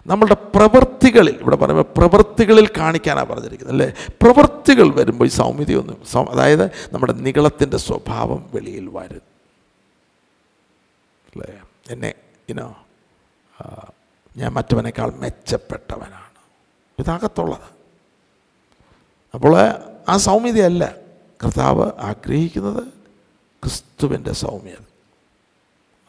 നമ്മളുടെ പ്രവൃത്തികളിൽ ഇവിടെ പറയുമ്പോൾ പ്രവൃത്തികളിൽ കാണിക്കാനാണ് പറഞ്ഞിരിക്കുന്നത് അല്ലേ പ്രവൃത്തികൾ വരുമ്പോൾ ഈ സൗമ്യതയൊന്നും അതായത് നമ്മുടെ നികളത്തിന്റെ സ്വഭാവം വെളിയിൽ വരും. അല്ലേ എന്നെ ഇനോ ഞാൻ മറ്റവനേക്കാൾ മെച്ചപ്പെട്ടവനാണ്. ഇതാകത്തുള്ളത്. അപ്പോൾ ആ സൗമ്യതയല്ല. കർത്താവ് ആഗ്രഹിക്കുന്നത് ക്രിസ്തുവിന്റെ സൗമ്യത.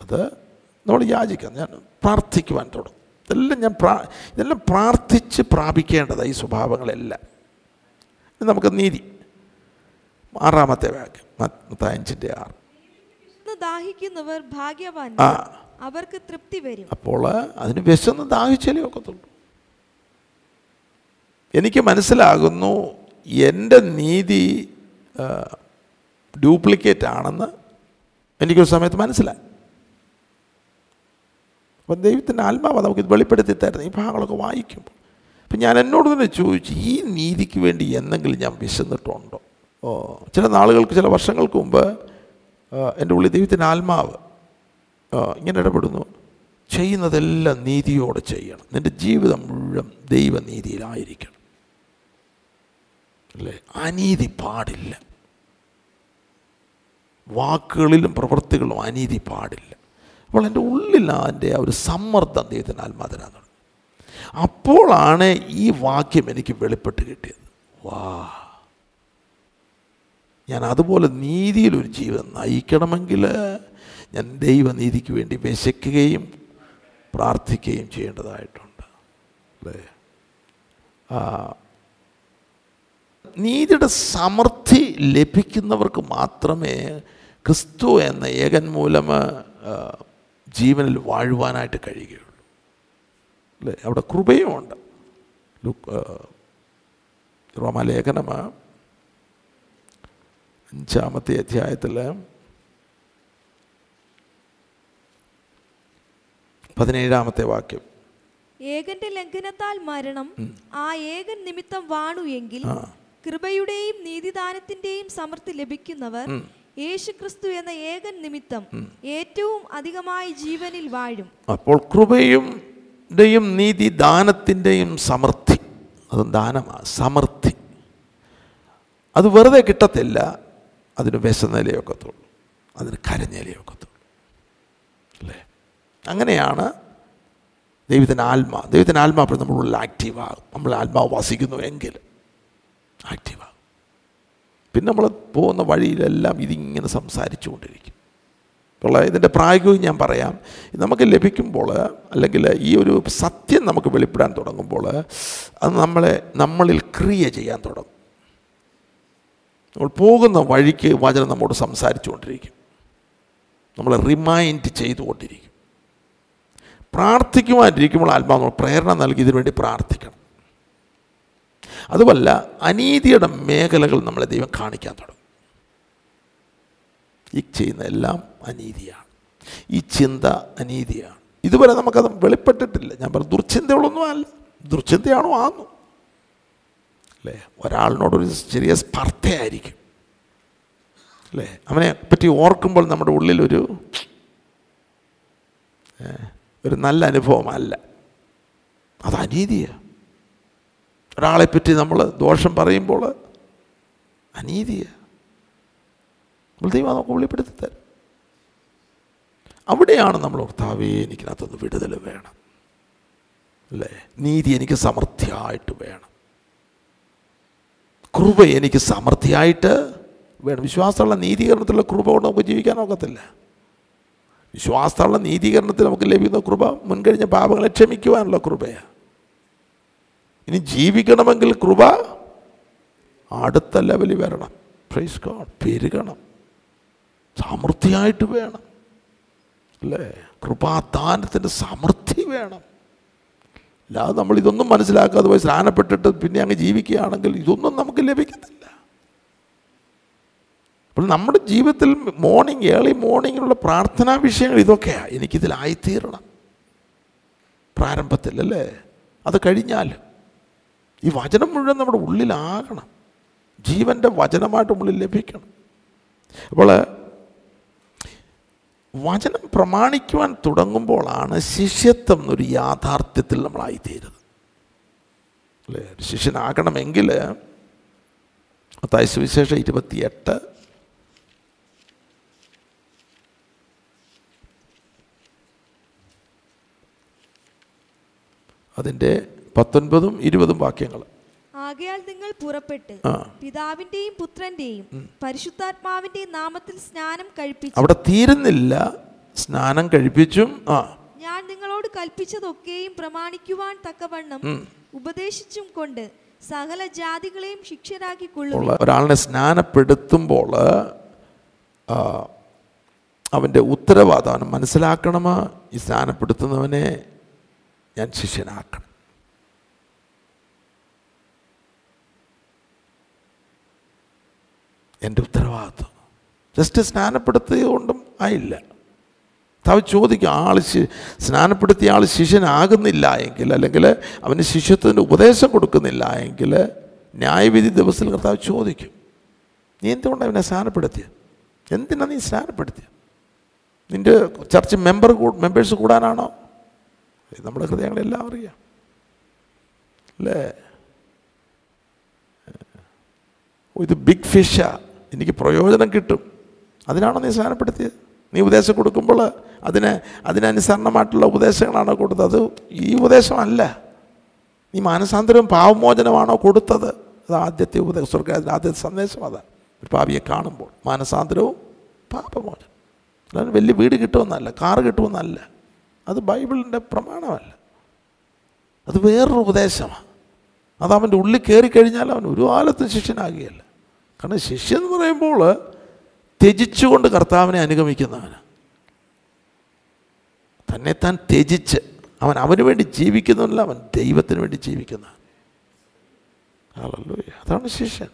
അത് നമ്മൾ യാചിക്കാം. ഞാൻ പ്രാർത്ഥിക്കുവാൻ തുടങ്ങും. ഇതെല്ലാം ഞാൻ പ്രാ ഇതെല്ലാം പ്രാർത്ഥിച്ച് പ്രാപിക്കേണ്ടതാണ് ഈ സ്വഭാവങ്ങളെല്ലാം. ഇത് നമുക്ക് നീതി. ആറാമത്തെ വാക്യം ആറ്. ദാഹിക്കുന്നവർ ഭാഗ്യവാൻ ആ. അവർക്ക് തൃപ്തി വരും. അപ്പോൾ അതിന് വിശന്ന് ദാഹിച്ചാലേ ഒക്കത്തുള്ളൂ. എനിക്ക് മനസ്സിലാകുന്നു എന്റെ നീതി ഡ്യൂപ്ലിക്കേറ്റ് ആണെന്ന് എനിക്കൊരു സമയത്ത് മനസ്സിലായി. അപ്പം ദൈവത്തിന്റെ ആത്മാവ് നമുക്കിത് വെളിപ്പെടുത്തി തരുന്നത് ഈ ഭാഗങ്ങളൊക്കെ വായിക്കുമ്പോൾ. അപ്പം ഞാൻ എന്നോട് തന്നെ ചോദിച്ചു ഈ നീതിക്ക് വേണ്ടി എന്തെങ്കിലും ഞാൻ വിശന്നിട്ടുണ്ടോ? ഓ. ചില നാളുകൾക്ക് ചില വർഷങ്ങൾക്ക് മുമ്പ് എന്റെ ഉള്ളിൽ ദൈവത്തിന്റെ ആത്മാവ് ഇങ്ങനെ ഇടപെടുന്നു. ചെയ്യുന്നതെല്ലാം നീതിയോടെ ചെയ്യണം. നിന്റെ ജീവിതം മുഴുവൻ ദൈവനീതിയിലായിരിക്കണം. അല്ലേ? അനീതി പാടില്ല. വാക്കുകളിലും പ്രവൃത്തികളും അനീതി പാടില്ല. അപ്പോൾ എന്റെ ഉള്ളിൽ അതിന്റെ ആ ഒരു സമ്മർദ്ദം ദൈവത്തിന് ആത്മാതരാന്ന് അപ്പോഴാണ് ഈ വാക്യം എനിക്ക് വെളിപ്പെട്ട് കിട്ടിയത്. വാ. ഞാൻ അതുപോലെ നീതിയിലൊരു ജീവിതം നയിക്കണമെങ്കിൽ ഞാൻ ദൈവനീതിക്ക് വേണ്ടി വിശക്കുകയും പ്രാർത്ഥിക്കുകയും ചെയ്യേണ്ടതായിട്ടുണ്ട്. അല്ലേ? നീതിയുടെ സമൃദ്ധി ലഭിക്കുന്നവർക്ക് മാത്രമേ ക്രിസ്തു എന്ന ഏകൻ മൂലം ജീവനിൽ വാഴുവാനായിട്ട് കഴിയുകയുള്ളൂ. അല്ലേ? അവിടെ കൃപയുമുണ്ട്. റോമാലേഖനം അഞ്ചാമത്തെ അധ്യായത്തിൽ പതിനേഴാമത്തെ വാക്യം. ഏകന്റെ ലംഘനത്താൽ മരണം ആ ഏകൻ നിമിത്തം വാണു എങ്കിൽ കൃപയുടെയും നീതിദാനത്തിന്റെയും സമൃദ്ധി ലഭിക്കുന്നവർ യേശുക്രിസ്തു എന്ന ഏകൻ നിമിത്തം ഏറ്റവും അധികമായി ജീവനിൽ വാഴും. അപ്പോൾ കൃപയും നീതി ദാനത്തിന്റെയും സമൃദ്ധി. അതും ദാനമാണ് സമൃദ്ധി. അത് വെറുതെ കിട്ടത്തില്ല അതിന് വിശന്നേലേ ഒക്കത്തുള്ളൂ അതിന് കരഞ്ഞേലേ ഒക്കത്തുള്ളൂ അല്ലേ? അങ്ങനെയാണ് ദൈവത്തിന്റെ ആത്മാ. ദൈവത്തിന്റെ ആത്മാ അപ്പോൾ നമ്മളുള്ളിൽ ആക്റ്റീവാകും നമ്മൾ ആത്മാവ് വസിക്കുന്നു എങ്കിൽ ആക്റ്റീവാകും പിന്നെ നമ്മൾ പോകുന്ന വഴിയിലെല്ലാം ഇതിങ്ങനെ സംസാരിച്ചു കൊണ്ടിരിക്കും ഉള്ള ഇതിന്റെ പ്രായോഗികം ഞാൻ പറയാം. നമുക്ക് ലഭിക്കുമ്പോൾ അല്ലെങ്കിൽ ഈ ഒരു സത്യം നമുക്ക് വെളിപ്പെടാൻ തുടങ്ങുമ്പോൾ അത് നമ്മളെ നമ്മളിൽ ക്രിയ ചെയ്യാൻ തുടങ്ങും. നമ്മൾ പോകുന്ന വഴിക്ക് വചനം നമ്മോട് സംസാരിച്ചു കൊണ്ടിരിക്കും നമ്മളെ റിമൈൻഡ് ചെയ്തുകൊണ്ടിരിക്കും. പ്രാർത്ഥിക്കുവാനിരിക്കുമ്പോൾ ആത്മാവ് പ്രേരണ നൽകി ഇതിനുവേണ്ടി പ്രാർത്ഥിക്കണം. അതുമല്ല അനീതിയുടെ മേഖലകൾ നമ്മളെ ദൈവം കാണിക്കാൻ തുടങ്ങും. ഈ ചെയ്യുന്ന എല്ലാം അനീതിയാണ്. ഈ ചിന്ത അനീതിയാണ്. ഇതുവരെ നമുക്കത് വെളിപ്പെട്ടിട്ടില്ല. ഞാൻ പറഞ്ഞു ദുർചിന്തകളൊന്നും അല്ല. ദുർചിന്തയാണോ ആന്നു അല്ലേ? ഒരാളിനോടൊരു ചെറിയ സ്പർദ്ധയായിരിക്കും. അല്ലേ? അവനെ പറ്റി ഓർക്കുമ്പോൾ നമ്മുടെ ഉള്ളിലൊരു ഒരു നല്ല അനുഭവമല്ല അത് അനീതിയാണ് ഒരാളെപ്പറ്റി നമ്മൾ ദോഷം പറയുമ്പോൾ അനീതിയാണ് നമ്മൾ ദൈവം നമുക്ക് വെളിപ്പെടുത്തി തരും. അവിടെയാണ് നമ്മൾ ഭർത്താവേ എനിക്കിനകത്തൊന്ന് വിടുതൽ വേണം. അല്ലേ? നീതി എനിക്ക് സമൃദ്ധിയായിട്ട് വേണം. കൃപ എനിക്ക് സമൃദ്ധിയായിട്ട് വേണം. വിശ്വാസമുള്ള നീതീകരണത്തിലുള്ള കൃപ കൊണ്ട് നമുക്ക് ജീവിക്കാൻ ഒക്കത്തില്ല. വിശ്വാസമുള്ള നീതീകരണത്തിൽ നമുക്ക് ലഭിക്കുന്ന കൃപ മുൻകഴിഞ്ഞ പാപങ്ങളെ ക്ഷമിക്കുവാനുള്ള കൃപയാണ് ഇനി ജീവിക്കണമെങ്കിൽ കൃപ അടുത്ത ലെവലിൽ വരണം. പ്രൈസ് ഗോഡ് പെരുകണം. സമൃദ്ധിയായിട്ട് വേണം. അല്ലേ? കൃപാദാനത്തിന്റെ സമൃദ്ധി വേണം. അല്ലാതെ നമ്മൾ ഇതൊന്നും മനസ്സിലാക്കാതെ പോയി സ്നാനപ്പെട്ടിട്ട് പിന്നെ അങ്ങ് ജീവിക്കുകയാണെങ്കിൽ ഇതൊന്നും നമുക്ക് ലഭിക്കത്തില്ല. അപ്പോൾ നമ്മുടെ ജീവിതത്തിൽ മോർണിംഗ് ഏർലി മോർണിംഗിലുള്ള പ്രാർത്ഥനാ വിഷയങ്ങൾ ഇതൊക്കെയാണ് എനിക്കിതിലായിത്തീരണം പ്രാരംഭത്തിൽ അല്ലേ? അത് കഴിഞ്ഞാൽ ഈ വചനം മുഴുവൻ നമ്മുടെ ഉള്ളിലാകണം. ജീവന്റെ വചനമായിട്ട് ഉള്ളിൽ ലഭിക്കണം. അപ്പോൾ വചനം പ്രമാണിക്കുവാൻ തുടങ്ങുമ്പോഴാണ് ശിഷ്യത്വം എന്നൊരു യാഥാർത്ഥ്യത്തിൽ നമ്മളായിത്തീരുന്നത്. അല്ലേ? ശിഷ്യനാകണമെങ്കിൽ മത്തായി സുവിശേഷം ഇരുപത്തിയെട്ട്. അതിന്റെ പത്തൊൻപതും ഇരുപതും വാക്യങ്ങൾ. ആകയാൽ നിങ്ങൾ പുറപ്പെട്ട് പിതാവിന്റെയും പുത്രന്റെയും പരിശുദ്ധാത്മാവിന്റെയും നാമത്തിൽ സ്നാനം കഴിപ്പിച്ചു. അവിടെ തീരുന്നില്ല. സ്നാനം കഴിപ്പിച്ചും ആ. ഞാൻ നിങ്ങളോട് കൽപ്പിച്ചതൊക്കെയും പ്രമാണിക്കുവാൻ തക്കവണ്ണം ഉപദേശിച്ചും കൊണ്ട് സകല ജാതികളെയും ശിക്ഷരാക്കിക്കൊള്ളും ഒരാളിനെ സ്നാനപ്പെടുത്തുമ്പോൾ അവന്റെ ഉത്തരവാദിത്തം അവൻ മനസ്സിലാക്കണമോ? ഈ സ്നാനപ്പെടുത്തുന്നവനെ ഞാൻ ശിഷ്യനാക്കണം. എന്റെ ഉത്തരവാദിത്വം. ജസ്റ്റ് സ്നാനപ്പെടുത്തിയത് കൊണ്ടും ആയില്ല. താവ് ചോദിക്കും ആൾ സ്നാനപ്പെടുത്തിയ ആൾ ശിഷ്യനാകുന്നില്ല എങ്കിൽ അല്ലെങ്കിൽ അവന് ശിഷ്യത്വത്തിന്റെ ഉപദേശം കൊടുക്കുന്നില്ല എങ്കിൽ ന്യായവിധി ദിവസത്തിൽ കർത്താവ് ചോദിക്കും നീ എന്തുകൊണ്ടാണ് അവനെ സ്നാനപ്പെടുത്തിയത് എന്തിനാണ് നീ സ്നാനപ്പെടുത്തിയത് നിന്റെ ചർച്ച് മെമ്പർ മെമ്പേഴ്സ് കൂടാനാണോ? നമ്മുടെ ഹൃദയങ്ങളെല്ലാം അറിയാം. അല്ലേ? ഇത് ബിഗ് ഫിഷാ എനിക്ക് പ്രയോജനം കിട്ടും. അതിനാണോ നീ സ്നാനപ്പെടുത്തിയത്? നീ ഉപദേശം കൊടുക്കുമ്പോൾ അതിന് അതിനനുസരണമായിട്ടുള്ള ഉപദേശങ്ങളാണോ കൊടുത്തത്? അത് ഈ ഉപദേശമല്ല. നീ മാനസാന്തരവും പാവമോചനമാണോ കൊടുത്തത്? അത് ആദ്യത്തെ ഉപദേശം സ്വർഗത്തിന്റെ ആദ്യത്തെ സന്ദേശം അതാണ് ഒരു പാപിയെ കാണുമ്പോൾ മാനസാന്തരവും പാപമോചനം. അല്ലാതെ വലിയ വീട് കിട്ടുമെന്നല്ല കാറ് കിട്ടുമെന്നല്ല. അത് ബൈബിളിന്റെ പ്രമാണമല്ല. അത് വേറൊരു ഉപദേശമാണ്. അത് അവന്റെ ഉള്ളിൽ കയറി കഴിഞ്ഞാൽ അവൻ ഒരു കാലത്തും ശിഷ്യനാകുകയല്ല. കാരണം ശിഷ്യൻ എന്ന് പറയുമ്പോൾ ത്യജിച്ചുകൊണ്ട് കർത്താവിനെ അനുഗമിക്കുന്നവന്. തന്നെ താൻ ത്യജിച്ച് അവൻ അവന് വേണ്ടി ജീവിക്കുന്നില്ല അവൻ ദൈവത്തിന് വേണ്ടി ജീവിക്കുന്നവൻ ഹല്ലേലൂയ. അതാണ് ശിഷ്യൻ.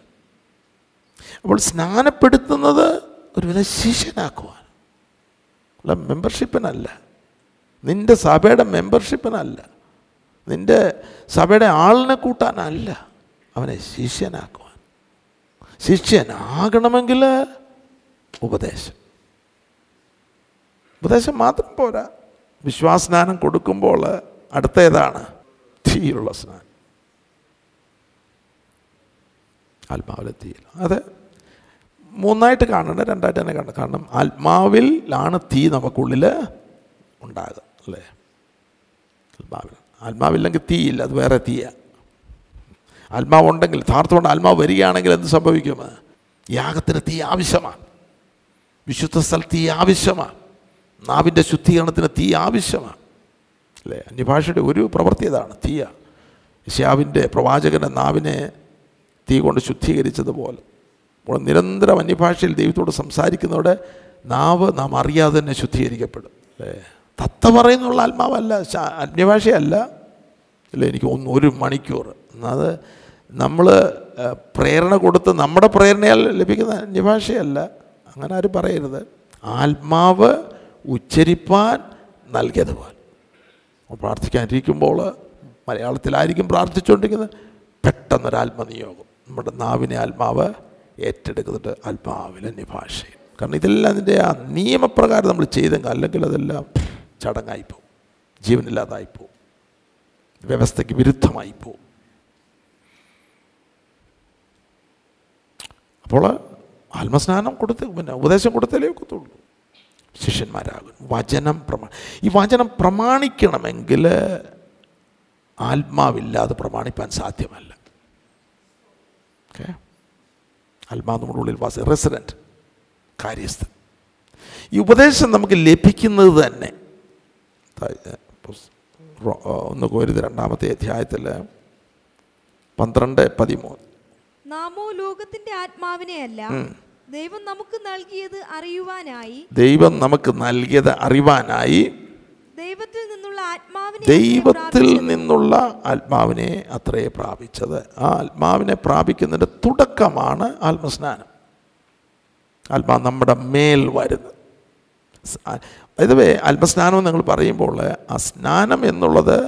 അപ്പോൾ സ്നാനപ്പെടുത്തുന്നത് ഒരുവിധ ശിഷ്യനാക്കുവാൻ. അല്ല മെമ്പർഷിപ്പിനല്ല. നിന്റെ സഭയുടെ മെമ്പർഷിപ്പിനല്ല. നിന്റെ സഭയുടെ ആളിനെ കൂട്ടാനല്ല. അവനെ ശിഷ്യനാക്കുവാൻ. ശിഷ്യനാകണമെങ്കിൽ ഉപദേശം. ഉപദേശം മാത്രം പോരാ. വിശ്വാസസ്നാനം കൊടുക്കുമ്പോൾ അടുത്തേതാണ് തീയിലുള്ള സ്നാനം. ആത്മാവിലെ തീയിൽ അത് മൂന്നായിട്ട് കാണണ്ട രണ്ടായിട്ട് തന്നെ കാണണം കാരണം ആത്മാവിലാണ് തീ നമുക്കുള്ളിൽ ഉണ്ടാകുക അല്ലേ? ആത്മാവിൽ. ആത്മാവില്ലെങ്കിൽ തീയില്ല അത് വേറെ തീയ. ആത്മാവുണ്ടെങ്കിൽ യഥാർത്ഥമുണ്ട് ആത്മാവ് വരികയാണെങ്കിൽ എന്ത് സംഭവിക്കും? യാഗത്തിന് തീ ആവശ്യമാണ്. വിശുദ്ധ സ്ഥലത്ത് തീ ആവശ്യമാണ്. നാവിന്റെ ശുദ്ധീകരണത്തിന് തീ ആവശ്യമാണ്. അല്ലേ? അന്യഭാഷയുടെ ഒരു പ്രവൃത്തി ഇതാണ് തീയ. യശാവിന്റെ പ്രവാചകന്റെ നാവിനെ തീ കൊണ്ട് ശുദ്ധീകരിച്ചതുപോലെ. നമ്മൾ നിരന്തരം അന്യഭാഷയിൽ ദൈവത്തോട് സംസാരിക്കുന്നതോടെ നാവ് നാം അറിയാതെ തന്നെ ശുദ്ധീകരിക്കപ്പെടും. അല്ലേ? തത്ത പറയുന്നുള്ള ആത്മാവല്ല അന്യഭാഷയല്ല. അല്ലേ? എനിക്ക് ഒന്ന് ഒരു മണിക്കൂർ. അത് നമ്മൾ പ്രേരണ കൊടുത്ത് നമ്മുടെ പ്രേരണയാൽ ലഭിക്കുന്ന അന്യഭാഷയല്ല. അങ്ങനെ ആരും പറയരുത്. ആത്മാവ് ഉച്ചരിപ്പാൻ നൽകിയതുപോലെ. പ്രാർത്ഥിക്കാനിരിക്കുമ്പോൾ മലയാളത്തിലായിരിക്കും പ്രാർത്ഥിച്ചുകൊണ്ടിരിക്കുന്നത്. പെട്ടെന്നൊരു ആത്മനിയോഗം. നമ്മുടെ നാവിനെ ആത്മാവ് ഏറ്റെടുക്കുന്നുണ്ട്. ആത്മാവിൽ അന്യഭാഷ കാരണം ഇതെല്ലാം അതിന്റെ ആ നിയമപ്രകാരം നമ്മൾ ചെയ്തെങ്കിൽ അല്ലെങ്കിൽ അതെല്ലാം ചടങ്ങായിപ്പോവും ജീവനില്ലാതായിപ്പോവും വ്യവസ്ഥയ്ക്ക് വിരുദ്ധമായി അപ്പോൾ ആത്മസ്നാനം കൊടുത്ത് പിന്നെ ഉപദേശം കൊടുത്താലേ ഒക്കത്തുള്ളൂ. ശിഷ്യന്മാരാകും വചനം പ്രമാ ഈ വചനം പ്രമാണിക്കണമെങ്കിൽ ആത്മാവില്ലാതെ പ്രമാണിപ്പാൻ സാധ്യമല്ല. ഓക്കെ? ആത്മാവ് നമ്മുടെ ഉള്ളിൽ വാസ റെസിഡന്റ് കാര്യസ്ഥൻ. ഈ ഉപദേശം നമുക്ക് ലഭിക്കുന്നത് തന്നെ. ഒന്ന് കോരുത് രണ്ടാമത്തെ അധ്യായത്തിൽ പന്ത്രണ്ട് പതിമൂന്ന്. നാമോ ലോകത്തിന്റെ ആത്മാവിനെ അല്ല ദൈവം നമുക്ക് നൽകിയത് അറിയുവാനായി. ദൈവം നമുക്ക് നൽകിയത് അറിവാനായി ദൈവത്തിൽ നിന്നുള്ള ആത്മാവിനെ ദൈവത്തിൽ നിന്നുള്ള ആത്മാവിനെ അത്രേ പ്രാപിച്ചത്. ആ ആത്മാവിനെ പ്രാപിക്കുന്നതിന്റെ തുടക്കമാണ് ആത്മസ്നാനം. ആത്മാ നമ്മുടെ മേൽ വരുന്നത്. ഇതുവേ ആത്മസ്നാനം എന്ന് നിങ്ങൾ പറയുമ്പോൾ ആ സ്നാനം എന്നുള്ളത്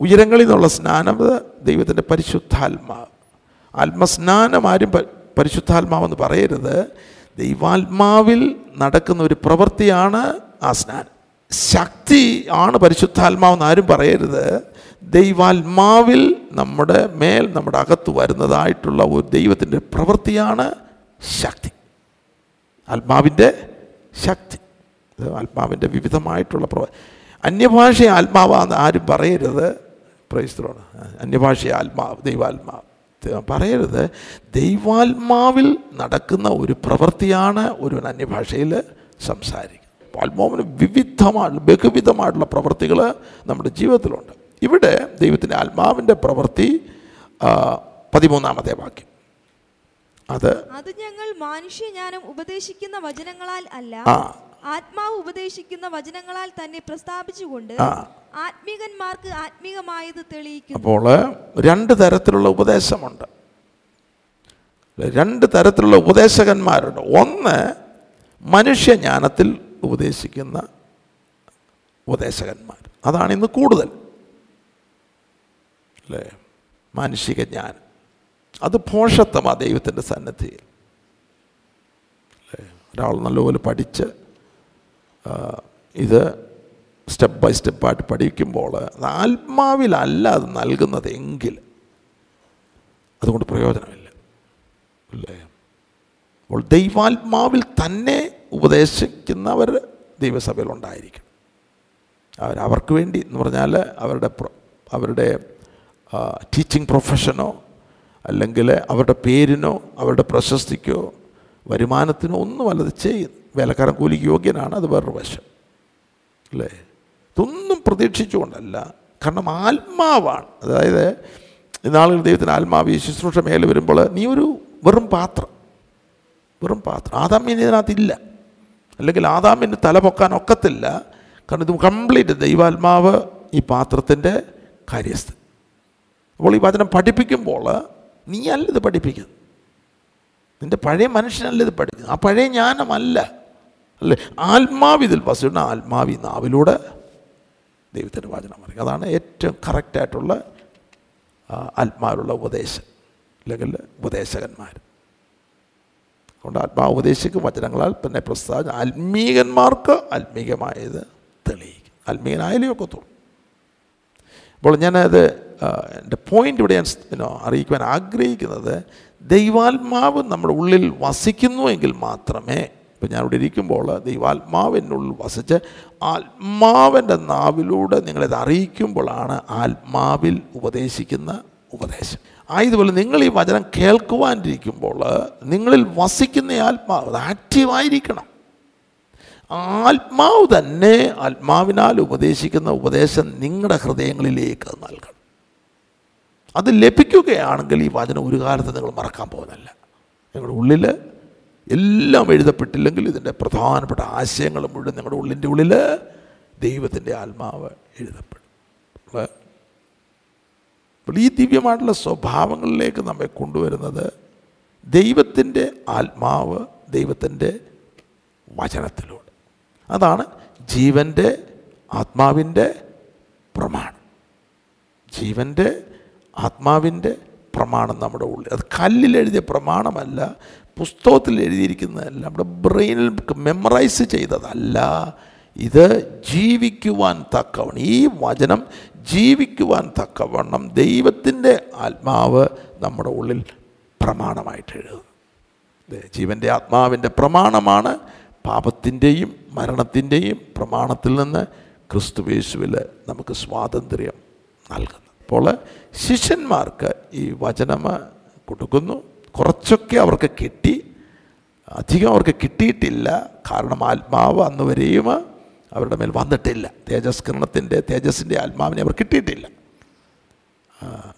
ഉയരങ്ങളിൽ നിന്നുള്ള സ്നാനം ദൈവത്തിന്റെ പരിശുദ്ധാത്മാവ്. ആത്മസ്നാനം ആരും പരിശുദ്ധാത്മാവെന്ന് പറയരുത്. ദൈവാത്മാവിൽ നടക്കുന്ന ഒരു പ്രവൃത്തിയാണ് ആ സ്നാനം. ശക്തി ആണ് പരിശുദ്ധാത്മാവെന്ന് ആരും പറയരുത്. ദൈവാത്മാവിൽ നമ്മുടെ മേൽ നമ്മുടെ അകത്ത് വരുന്നതായിട്ടുള്ള ഒരു ദൈവത്തിന്റെ പ്രവൃത്തിയാണ് ശക്തി. ആത്മാവിന്റെ ശക്തി. ആത്മാവിന്റെ വിവിധമായിട്ടുള്ള പ്രവ അന്യഭാഷ ആത്മാവാന്ന് ആരും പറയരുത്. പ്രൈസ്ത്രോണ് അന്യഭാഷ ആത്മാവ് ദൈവാത്മാവ്. പറയരുത്. ദൈവാത്മാവിൽ നടക്കുന്ന ഒരു പ്രവൃത്തിയാണ് ഒരു അന്യഭാഷയിൽ സംസാരിക്കുക. അപ്പോൾ ആത്മാവിന് വിവിധമായിട്ടുള്ള ബഹുവിധമായിട്ടുള്ള പ്രവൃത്തികൾ നമ്മുടെ ജീവിതത്തിലുണ്ട്. ഇവിടെ ദൈവത്തിന്റെ ആത്മാവിന്റെ പ്രവൃത്തി പതിമൂന്നാമത്തെ വാക്യം. അത് അത് ഞങ്ങൾ മാനുഷ്യജ്ഞാനം ഉപദേശിക്കുന്ന വചനങ്ങളാൽ അല്ല. ആത്മാവ് ഉപദേശിക്കുന്ന വചനങ്ങളാൽ തന്നെ പ്രസ്താവിച്ചുകൊണ്ട്. ആത്മീകന്മാർക്ക് ആത്മീകമായത് തെളിയിക്കുന്നു. അപ്പോൾ രണ്ട് തരത്തിലുള്ള ഉപദേശമുണ്ട്. രണ്ട് തരത്തിലുള്ള ഉപദേശകന്മാരുണ്ട്. ഒന്ന് മനുഷ്യജ്ഞാനത്തിൽ ഉപദേശിക്കുന്ന ഉപദേശകന്മാർ. അതാണ് ഇന്ന് കൂടുതൽ. അല്ലേ? മാനുഷിക ജ്ഞാനം അത് ഭോഷത്വമാണ് ദൈവത്തിന്റെ സന്നദ്ധിയിൽ അല്ലേ? ഒരാൾ നല്ലപോലെ പഠിച്ച് ഇത് സ്റ്റെപ്പ് ബൈ സ്റ്റെപ്പായിട്ട് പഠിക്കുമ്പോൾ ആത്മാവിലല്ല അത് നൽകുന്നത് എങ്കിൽ അതുകൊണ്ട് പ്രയോജനമില്ല. അല്ലേ? അപ്പോൾ ദൈവാത്മാവിൽ തന്നെ ഉപദേശിക്കുന്നവർ ദൈവസഭയിൽ ഉണ്ടായിരിക്കും അവർ അവർക്ക് വേണ്ടി എന്ന് പറഞ്ഞാൽ അവരുടെ അവരുടെ ടീച്ചിങ് പ്രൊഫഷനോ അല്ലെങ്കിൽ അവരുടെ പേരിനോ അവരുടെ പ്രശസ്തിക്കോ വരുമാനത്തിനോ ഒന്നുമല്ല അത് ചെയ്യും വേലക്കാരൻ കൂലിക്ക് യോഗ്യനാണ് അത് വേറൊരു വശം. അല്ലേ? ഇതൊന്നും പ്രതീക്ഷിച്ചുകൊണ്ടല്ല. കാരണം ആത്മാവാണ്. അതായത് ഇന്നാളുകൾ ദൈവത്തിന് ആത്മാവ് ഈ ശുശ്രൂഷ മേലെ വരുമ്പോൾ നീ ഒരു വെറും പാത്രം. വെറും പാത്രം. ആദാമ്യം ഇതിനകത്തില്ല. അല്ലെങ്കിൽ ആദാമ്യന് തല പൊക്കാൻ ഒക്കത്തില്ല. കാരണം ഇത് കംപ്ലീറ്റ് ദൈവാത്മാവ് ഈ പാത്രത്തിന്റെ കാര്യസ്ഥൻ. അപ്പോൾ ഈ വചനം പഠിപ്പിക്കുമ്പോൾ നീ അല്ല ഇത് പഠിപ്പിക്കുന്നത്. നിന്റെ പഴയ മനുഷ്യനല്ല ഇത് പഠിക്കുന്നത്. ആ പഴയ ജ്ഞാനമല്ല. അല്ലേ? ആത്മാവിതിൽ വസിക്കുന്ന ആത്മാവി നാവിലൂടെ ദൈവത്തിന്റെ വാചനം പറയും. അതാണ് ഏറ്റവും കറക്റ്റായിട്ടുള്ള ആത്മാവിലുള്ള ഉപദേശം അല്ലെങ്കിൽ ഉപദേശകന്മാർ. അതുകൊണ്ട് ആത്മാവ് ഉപദേശിക്കും വചനങ്ങളാൽ തന്നെ പ്രസ്താവന ആത്മീകന്മാർക്ക് ആത്മീകമായത് തെളിയിക്കും. ആത്മീകനായാലേ ഒക്കത്തുള്ളൂ. അപ്പോൾ ഞാനത് എന്റെ പോയിന്റ് ഇവിടെ ഞാൻ അറിയിക്കുവാൻ ആഗ്രഹിക്കുന്നത് ദൈവാത്മാവ് നമ്മുടെ ഉള്ളിൽ വസിക്കുന്നുവെങ്കിൽ മാത്രമേ ഇപ്പം ഞാനിവിടെ ഇരിക്കുമ്പോൾ ദൈവാത്മാവിനുള്ളിൽ വസിച്ച് ആത്മാവിന്റെ നാവിലൂടെ നിങ്ങളിത് അറിയിക്കുമ്പോഴാണ് ആത്മാവിൽ ഉപദേശിക്കുന്ന ഉപദേശം. ആയതുപോലെ നിങ്ങൾ ഈ വചനം കേൾക്കുവാനിരിക്കുമ്പോൾ നിങ്ങളിൽ വസിക്കുന്ന ആത്മാവ് ആക്റ്റീവായിരിക്കണം. ആത്മാവ് തന്നെ ആത്മാവിനാൽ ഉപദേശിക്കുന്ന ഉപദേശം നിങ്ങളുടെ ഹൃദയങ്ങളിലേക്ക് നൽകണം. അത് ലഭിക്കുകയാണെങ്കിൽ ഈ വചനം ഒരു കാലത്ത് നിങ്ങൾ മറക്കാൻ പോകുന്നില്ല നിങ്ങളുടെ ഉള്ളിൽ എല്ലാം എഴുതപ്പെട്ടില്ലെങ്കിൽ ഇതിന്റെ പ്രധാനപ്പെട്ട ആശയങ്ങൾ മുഴുവൻ നിങ്ങളുടെ ഉള്ളിന്റെ ഉള്ളിൽ ദൈവത്തിന്റെ ആത്മാവ് എഴുതപ്പെടും. അപ്പോൾ ഈ ദിവ്യമായിട്ടുള്ള സ്വഭാവങ്ങളിലേക്ക് നമ്മെ കൊണ്ടുവരുന്നത് ദൈവത്തിന്റെ ആത്മാവ് ദൈവത്തിന്റെ വചനത്തിലൂടെ. അതാണ് ജീവന്റെ ആത്മാവിന്റെ പ്രമാണം. ജീവന്റെ ആത്മാവിന്റെ പ്രമാണം നമ്മുടെ ഉള്ളിൽ. അത് കല്ലിലെഴുതിയ പ്രമാണമല്ല പുസ്തകത്തിൽ എഴുതിയിരിക്കുന്നതല്ല. നമ്മുടെ ബ്രെയിനിൽ മെമ്മറൈസ് ചെയ്തതല്ല. ഇത് ജീവിക്കുവാൻ തക്കവണ്ണം ഈ വചനം ജീവിക്കുവാൻ തക്കവണ്ണം ദൈവത്തിന്റെ ആത്മാവ് നമ്മുടെ ഉള്ളിൽ പ്രമാണമായിട്ട് എഴുതും. ജീവന്റെ ആത്മാവിന്റെ പ്രമാണമാണ് പാപത്തിന്റെയും മരണത്തിന്റെയും പ്രമാണത്തിൽ നിന്ന് ക്രിസ്തുവേശുവിൽ നമുക്ക് സ്വാതന്ത്ര്യം നൽകുന്നു അപ്പോൾ ശിഷ്യന്മാർക്ക് ഈ വചനം കൊടുക്കുന്നു. കുറച്ചൊക്കെ അവർക്ക് കിട്ടി. അധികം അവർക്ക് കിട്ടിയിട്ടില്ല. കാരണം ആത്മാവ് അന്ന് വരെയും അവരുടെ മേൽ വന്നിട്ടില്ല. തേജസ്കരണത്തിന്റെ തേജസ്സിന്റെ ആത്മാവിനെ അവർ കിട്ടിയിട്ടില്ല.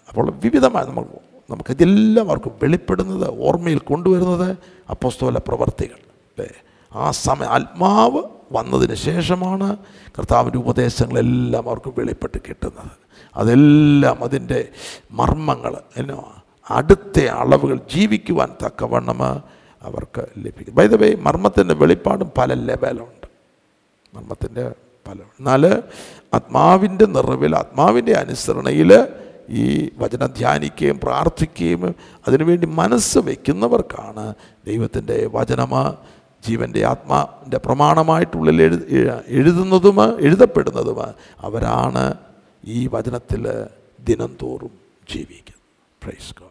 അപ്പോൾ വിവിധമായി നമ്മൾ നമുക്കിതെല്ലാം അവർക്ക് വെളിപ്പെടുന്നത് ഓർമ്മയിൽ കൊണ്ടുവരുന്നത് അപ്പോസ്തോല പ്രവർത്തികൾ. അല്ലേ? ആ സമയ ആത്മാവ് വന്നതിന് ശേഷമാണ് കർത്താവിന്റെ ഉപദേശങ്ങളെല്ലാം അവർക്ക് വെളിപ്പെട്ട് കിട്ടുന്നത്. അതെല്ലാം അതിന്റെ മർമ്മങ്ങൾ എന്നോ അടുത്ത അളവുകൾ ജീവിക്കുവാൻ തക്കവണ്ണം അവർക്ക് ലഭിക്കും. ബൈ ദ വേ മർമ്മത്തിന്റെ വെളിപ്പാടും പല ലെവലുണ്ട്. മർമ്മത്തിന്റെ പല എന്നാൽ ആത്മാവിന്റെ നിറവിൽ ആത്മാവിന്റെ അനുസരണയിൽ ഈ വചനം ധ്യാനിക്കുകയും പ്രാർത്ഥിക്കുകയും അതിനുവേണ്ടി മനസ്സ് വയ്ക്കുന്നവർക്കാണ് ദൈവത്തിന്റെ വചനം ജീവന്റെ ആത്മാവിന്റെ പ്രമാണമായിട്ടുള്ളിൽ എഴു എഴുതുന്നതും എഴുതപ്പെടുന്നതും അവരാണ് ഈ വചനത്തിൽ ദിനംതോറും ജീവിക്കുന്നത്. Praise God